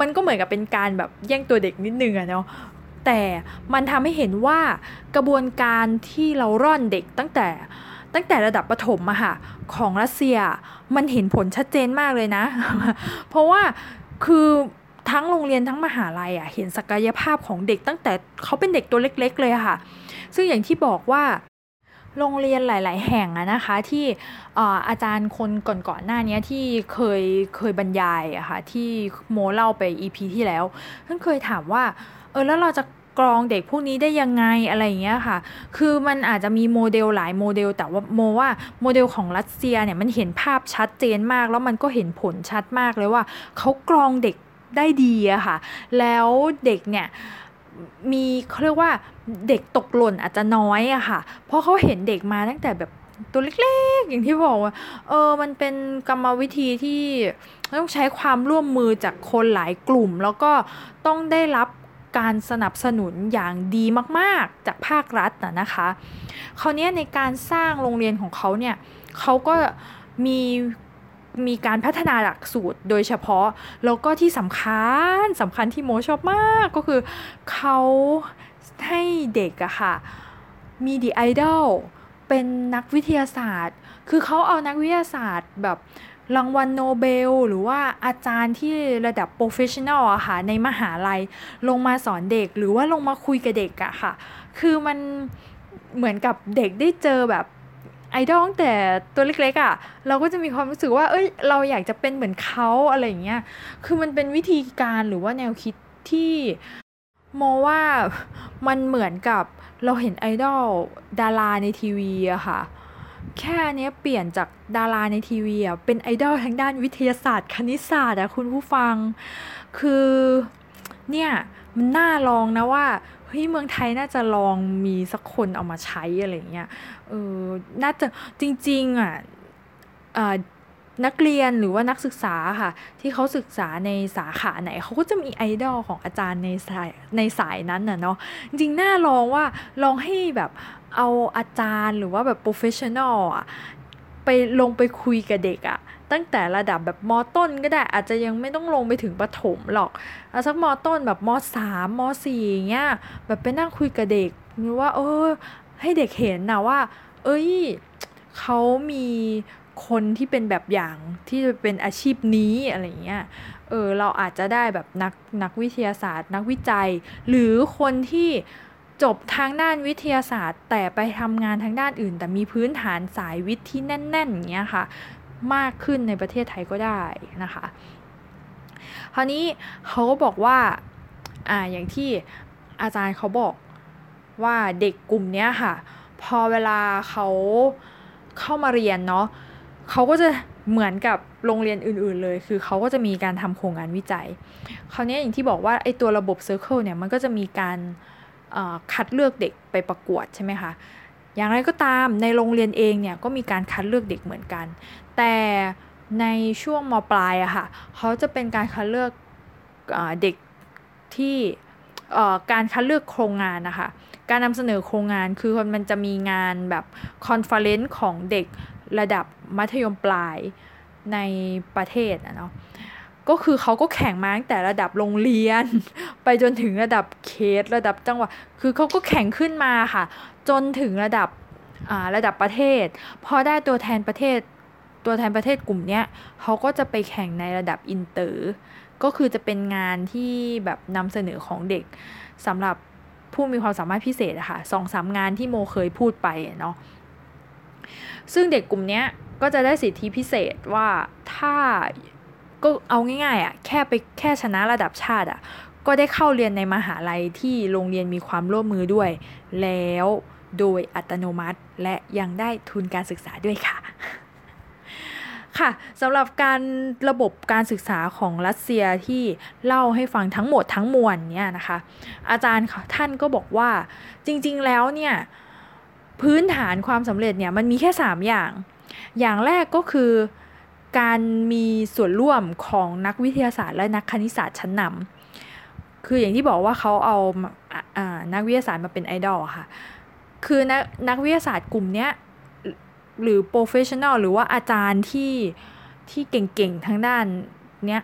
มันก็เหมือนกับเป็นการแบบแย่งตัวเด็กนิดนึงอะเนาะแต่มันทำให้เห็นว่ากระบวนการที่เราร่อนเด็กตั้งแต่ตั้งแต่ระดับประถมอะค่ะของรัสเซียมันเห็นผลชัดเจนมากเลยนะ เพราะว่า คือทั้งโรงเรียนทั้งมหาลัยอะเห็นศักยภาพของเด็กตั้งแต่เขาเป็นเด็กตัวเล็ก ๆ เลยค่ะ ซึ่งอย่างที่บอกว่าโรงเรียนหลาย ๆ แห่งอะนะคะที่อาจารย์คนก่อนๆหน้านี้ที่เคยเคยบรรยายอะคะ่ะที่โมเล่าไป EP ที่แล้วท่านเคยถามว่าเออแล้วเราจะ กรองเด็กพวกนี้ได้ยังไงอะไรอย่างเงี้ยค่ะ คือมันอาจจะมีโมเดลหลายโมเดล แต่ว่าโมว่าโมเดลของรัสเซียเนี่ยมันเห็นภาพชัดเจนมาก แล้วมันก็เห็นผลชัดมากเลยว่าเขากรองเด็กได้ดีอะค่ะ แล้วเด็กเนี่ยมีเขาเรียกว่าเด็กตกหล่นอาจจะน้อยอะค่ะ เพราะเขาเห็นเด็กมาตั้งแต่แบบตัวเล็กๆ อย่างที่บอกว่าเออมันเป็นกรรมวิธีที่ต้องใช้ความร่วมมือจากคนหลายกลุ่ม แล้วก็ต้องได้รับ การสนับสนุนอย่างดีมากๆ จากภาครัฐนะนะคะคราวนี้ในการสร้างโรงเรียนของเขาเนี่ยเขาก็มีมีการพัฒนาหลักสูตรโดยเฉพาะ แล้วก็ที่สำคัญสำคัญที่โมชอบมากก็คือเขาให้เด็กอะค่ะมีดีไอดอลเป็นนักวิทยาศาสตร์ คือเขาเอานักวิทยาศาสตร์แบบ รางวัลโนเบล หรือว่าอาจารย์ที่ระดับ professional อะค่ะในมหาลัยลงมาสอนเด็กหรือว่าลงมาคุยกับเด็กอะค่ะ คือมันเหมือนกับเด็กได้เจอแบบไอดอลแต่ตัวเล็กๆอะ่ะเราก็จะมีความรู้สึกว่า เอ้ย เราอยากจะเป็นเหมือนเขาอะไรอย่างเงี้ยคือมันเป็นวิธีการหรือว่าแนวคิดที่มองว่ามันเหมือนกับเราเห็นไอดอลดาราในทีวีอะค่ะ แค่เนี้ยเปลี่ยนจากดาราในทีวีอะเป็นไอดอลทางด้านวิทยาศาสตร์ คณิตศาสตร์อะคุณผู้ฟัง คือเนี่ยมันน่าลองนะว่าเฮ้ยเมืองไทยน่าจะลองมีสักคนเอามาใช้อะไรเงี้ยเออน่าจะจริง ๆอะนักเรียนหรือว่านักศึกษาค่ะ ที่เขาศึกษาในสาขาไหนเขาก็จะมีไอดอลของอาจารย์ในสายในสายนั้นน่ะเนาะจริงๆน่าลองว่าลองให้แบบ เอาอาจารย์หรือว่าแบบ professional อะไปลงไปคุยกับเด็กอะตั้งแต่ระดับแบบมอต้นก็ได้อาจจะยังไม่ต้องลงไปถึงประถมหรอกเอาสักมอต้นแบบมสามมสี่เงี้ยแบบไปนั่งคุยกับเด็กหรือว่า เออ ให้เด็กเห็นนะว่า เอ้ยเขามีคนที่เป็นแบบอย่างที่จะเป็นอาชีพนี้อะไรเงี้ย เออเราอาจจะได้แบบนักนักวิทยาศาสตร์ นักวิจัย หรือคนที่ จบทางด้านวิทยาศาสตร์ แต่ไปทำงานทางด้านอื่น แต่มีพื้นฐานสายวิทย์ที่แน่นๆอย่างเงี้ยค่ะ มากขึ้นในประเทศไทยก็ได้นะคะ คราวนี้เขาก็บอกว่าอ่าอย่างที่อาจารย์เขาบอกว่าเด็กกลุ่มนี้ค่ะ พอเวลาเขาเข้ามาเรียนเนาะเขาก็จะเหมือนกับโรงเรียนอื่นๆเลย คือเขาก็จะมีการทำโครงงานวิจัย คราวนี้อย่างที่บอกว่าไอ้ตัวระบบ Circle เนี่ยมันก็จะมีการ คัดเลือกเด็กไปประกวดใช่ไหมคะ อย่างไรก็ตามในโรงเรียนเองเนี่ยก็มีการคัดเลือกเด็กเหมือนกัน แต่ในช่วงมปลายอะค่ะเขาจะเป็นการคัดเลือกเด็กที่การคัดเลือกโครงงานนะคะ การนำเสนอโครงงานคือมันจะมีงานแบบ conference ของเด็กระดับมัธยมปลายในประเทศนะเนาะ ก็คือเขาก็แข่งมาตั้งแต่ระดับโรงเรียน ไปจนถึงระดับเขตระดับจังหวัดคือเขาก็แข่งขึ้นมาค่ะ จนถึงระดับระดับประเทศ พอได้ตัวแทนประเทศตัวแทนประเทศกลุ่มนี้เขาก็จะไปแข่งในระดับอินเตอร์ ก็คือจะเป็นงานที่แบบนำเสนอของเด็กสำหรับผู้มีความสามารถพิเศษอะค่ะสองสามงานที่โมเคยพูดไปเนาะซึ่งเด็กกลุ่มนี้ก็จะได้สิทธิพิเศษว่าถ้า ก็เอาง่ายๆอะ่ะแค่ไปแค่ชนะระดับชาติอะ่ะก็ได้เข้าเรียนในมหาลัยที่โรงเรียนมีความร่วมมือด้วย แล้วโดยอัตโนมัติและยังได้ทุนการศึกษาด้วยค่ะค่ะสำหรับการระบบการศึกษาของรัสเซียที่เล่าให้ฟังทั้งหมดทั้งมวลเนี่ยนะคะ อาจารย์ท่านก็บอกว่าจริงๆแล้วเนี่ย พื้นฐานความสำเร็จเนี่ยมันมีแค่ 3 อย่าง อย่างแรกก็คือ การมีส่วนร่วมของนักวิทยาศาสตร์และนักคณิตศาสตร์ชั้นนำคืออย่างที่บอกว่าเขาเอาอานักวิทยาศาสตร์มาเป็นไอดอลค่ะ คือนักนักวิทยาศาสตร์กลุ่มนี้หรือ professional หรือว่าอาจารย์ที่ที่เก่งๆทางด้านเนี้ย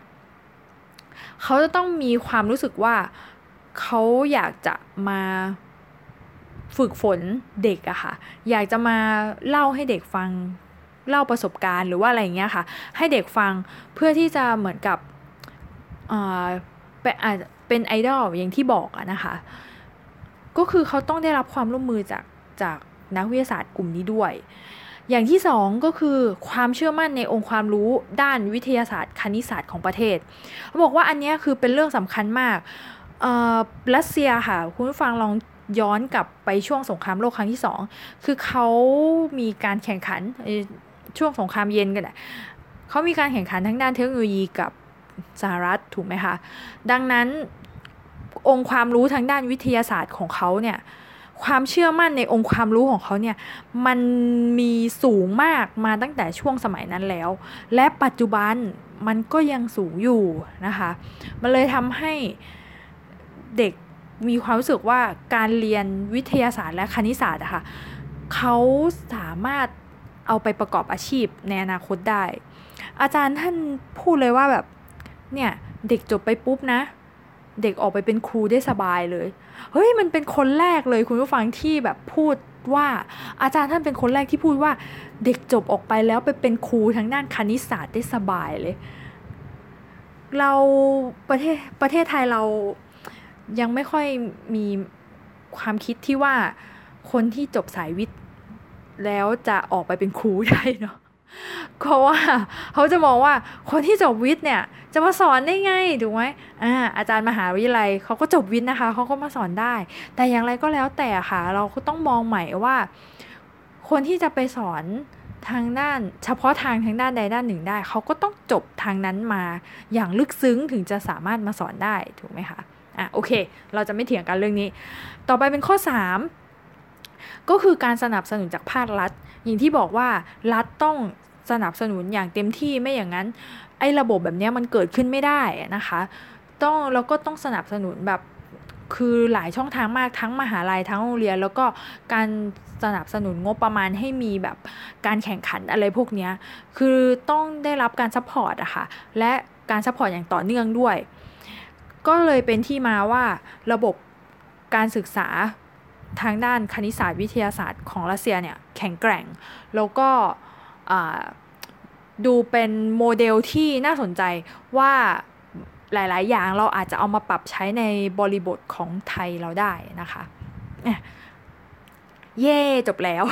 เขาจะต้องมีความรู้สึกว่าเขาอยากจะมาฝึกฝนเด็กอะค่ะ อยากจะมาเล่าให้เด็กฟัง เล่าประสบการณ์หรือว่าอะไรเงี้ยค่ะ ให้เด็กฟังเพื่อที่จะเหมือนกับเป็นอาเป็นไอดอลอย่างที่บอกอะนะคะ ก็คือเขาต้องได้รับความร่วมมือจากจากนักวิทยาศาสตร์กลุ่มนี้ด้วย อย่างที่สองก็คือความเชื่อมั่นในองค์ความรู้ด้านวิทยาศาสตร์คณิตศาสตร์ของประเทศเขาบอกว่าอันนี้คือเป็นเรื่องสำคัญมากรัสเซียค่ะ คุณผู้ฟังลองย้อนกลับไปช่วงสงครามโลกครั้งที่สองคือเขามีการแข่งขัน ช่วงสงครามเย็นกันแหละเขามีการแข่งขันทั้งด้านเทคโนโลยีกับสหรัฐถูกไหมคะ ดังนั้นองค์ความรู้ทางด้านวิทยาศาสตร์ของเขาเนี่ยความเชื่อมั่นในองค์ความรู้ของเขาเนี่ยมันมีสูงมากมาตั้งแต่ช่วงสมัยนั้นแล้ว และปัจจุบันมันก็ยังสูงอยู่นะคะ มันเลยทำให้เด็กมีความรู้สึกว่าการเรียนวิทยาศาสตร์และคณิตศาสตร์อะคะ่ะเขาสามารถ เอาไปประกอบอาชีพในอนาคตได้ อาจารย์ท่านพูดเลยว่าแบบเนี่ยเด็กจบไปปุ๊บนะ เด็กออกไปเป็นครูได้สบายเลย เฮ้ยมันเป็นคนแรกเลยคุณผู้ฟังที่แบบพูดว่าอาจารย์ท่านเป็นคนแรกที่พูดว่า เด็กจบออกไปแล้วไปเป็นครูทางด้านคณิตศาสตร์ได้สบายเลย เราประเทศประเทศไทยเรายังไม่ค่อยมีความคิดที่ว่าคนที่จบสายวิทย์ แล้วจะออกไปเป็นครูได้เนาะเพราะว่าเขาจะมองว่าคนที่จบวิทย์เนี่ย จะมาสอนได้ไงถูกไหมอ่าอาจารย์มหาวิทยาลัยเขาก็จบวิทย์นะคะเขาก็มาสอนได้ แต่อย่างไรก็แล้วแต่ค่ะ เราก็ต้องมองใหม่ว่า คนที่จะไปสอนทางด้าน เฉพาะทางทางด้านใดด้านหนึ่งได้ เขาก็ต้องจบทางนั้นมาอย่างลึกซึ้งถึงจะสามารถมาสอนได้ถูกไหมคะอะโอเค เราจะไม่เถียงกันเรื่องนี้ ต่อไปเป็นข้อ 3 ก็คือการสนับสนุนจากภาครัฐ อย่างที่บอกว่ารัฐต้องสนับสนุนอย่างเต็มที่ไม่อย่างนั้น ไอ้ระบบแบบนี้มันเกิดขึ้นไม่ได้นะคะ ต้องเราก็ต้องสนับสนุนแบบคือหลายช่องทางมากทั้งมหาลัยทั้งโรงเรียน แล้วก็การสนับสนุนงบประมาณให้มีแบบการแข่งขันอะไรพวกนี้คือต้องได้รับการ support อะค่ะและการ support อย่างต่อเนื่องด้วย ก็เลยเป็นที่มาว่าระบบการศึกษา ทางด้านคณิตศาสตร์วิทยาศาสตร์ของรัสเซียเนี่ยแข็งแกร่ง แล้วก็ดูเป็นโมเดลที่น่าสนใจว่าหลาย ๆ อย่างเราอาจจะเอามาปรับใช้ในบริบทของไทยเราได้นะคะ เย่จบแล้ว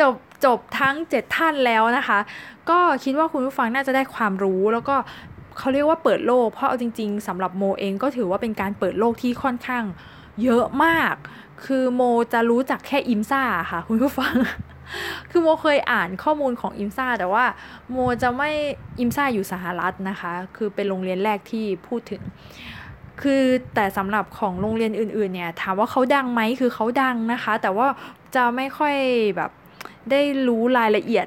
จบจบทั้ง 7 ท่านแล้วนะคะ ก็คิดว่าคุณผู้ฟังน่าจะได้ความรู้แล้วก็เขาเรียกว่าเปิดโลก เพราะเอาจริง ๆสำหรับโมเองก็ถือว่าเป็นการเปิดโลกที่ค่อนข้าง เยอะมาก คือโมจะรู้จักแค่อิมซ่าค่ะ คุณผู้ฟัง คือโมเคยอ่านข้อมูลของอิมซ่าแต่ว่าโมจะไม่อิมซ่าอยู่สหรัฐนะคะ คือเป็นโรงเรียนแรกที่พูดถึง คือแต่สำหรับของโรงเรียนอื่นๆเนี่ยถามว่าเขาดังไหมคือเขาดังนะคะ แต่ว่าจะไม่ค่อยแบบได้รู้รายละเอียด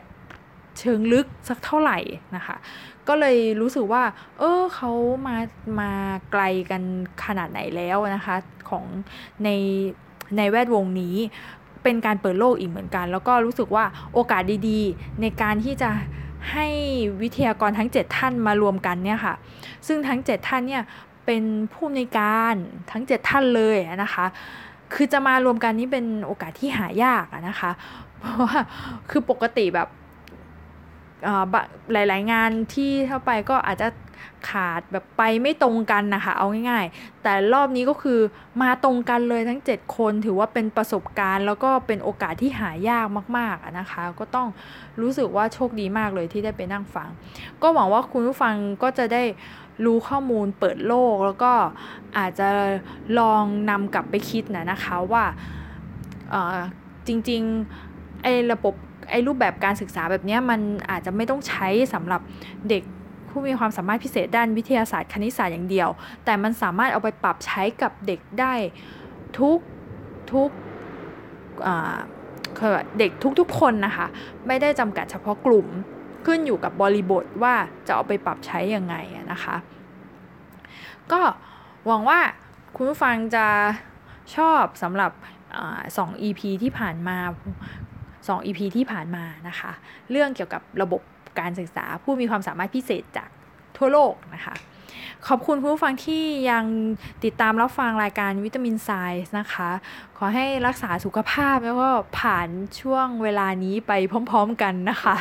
เชิงลึกสักเท่าไหร่นะคะ ก็เลยรู้สึกว่า เออเขามามาไกลกันขนาดไหนแล้วนะคะ ของในในแวดวงนี้เป็นการเปิดโลกอีกเหมือนกัน แล้วก็รู้สึกว่าโอกาสดีๆ ในการที่จะให้วิทยากรทั้ง 7 ท่านมารวมกันเนี่ยค่ะ ซึ่งทั้ง 7 ท่านเนี่ยเป็นผู้ในการทั้ง 7 ท่านเลยนะคะ คือจะมารวมกันนี่เป็นโอกาสที่หายากนะคะ เพราะว่าคือปกติแบบ หลาย ๆ งานที่เข้าไปก็อาจจะขาดแบบไปไม่ตรงกันนะคะ เอาง่ายๆ แต่รอบนี้ก็คือมาตรงกันเลยทั้ง 7 คนถือว่าเป็นประสบการณ์ แล้วก็เป็นโอกาสที่หายากมากๆนะคะ ก็ต้องรู้สึกว่าโชคดีมากเลยที่ได้ไปนั่งฟัง ก็หวังว่าคุณผู้ฟังก็จะได้รู้ข้อมูลเปิดโลก แล้วก็อาจจะลองนำกลับไปคิดนะนะคะว่าจริงๆไอ้ระบบ อ้รูปแบบการศึกษาแบบนี้มันอาจจะไม่ต้องใช้สำหรับเด็กผู้มีความสามารถพิเศษด้านวิทยาศาสตร์คณิตศาสตร์อย่างเดียว แต่มันสามารถเอาไปปรับใช้กับเด็กได้ทุกทุกเด็กทุกๆคนนะคะ ไม่ได้จำกัดเฉพาะกลุ่มขึ้นอยู่กับบริบทว่าจะเอาไปปรับใช้ยังไงนะคะ ก็หวังว่าคุณผู้ฟังจะชอบสำหรับสอง EP ที่ผ่านมา 2 EP ที่ผ่านมานะคะ เรื่องเกี่ยวกับระบบการศึกษาผู้มีความสามารถพิเศษจากทั่วโลกนะคะ ขอบคุณผู้ฟังที่ยังติดตามรับฟังรายการวิตามินไซส์นะคะ ขอให้รักษาสุขภาพแล้วก็ผ่านช่วงเวลานี้ไปพร้อมๆกันนะคะ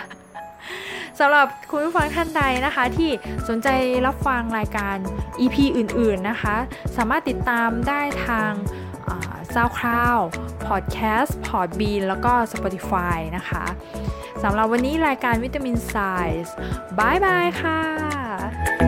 สำหรับคุณผู้ฟังท่านใดนะคะที่สนใจรับฟังรายการ EP อื่นๆนะคะ สามารถติดตามได้ทาง SoundCloud Podcast Podbean แล้วก็ Spotify นะคะสำหรับวันนี้รายการวิตามินไซส์บายบายค่ะ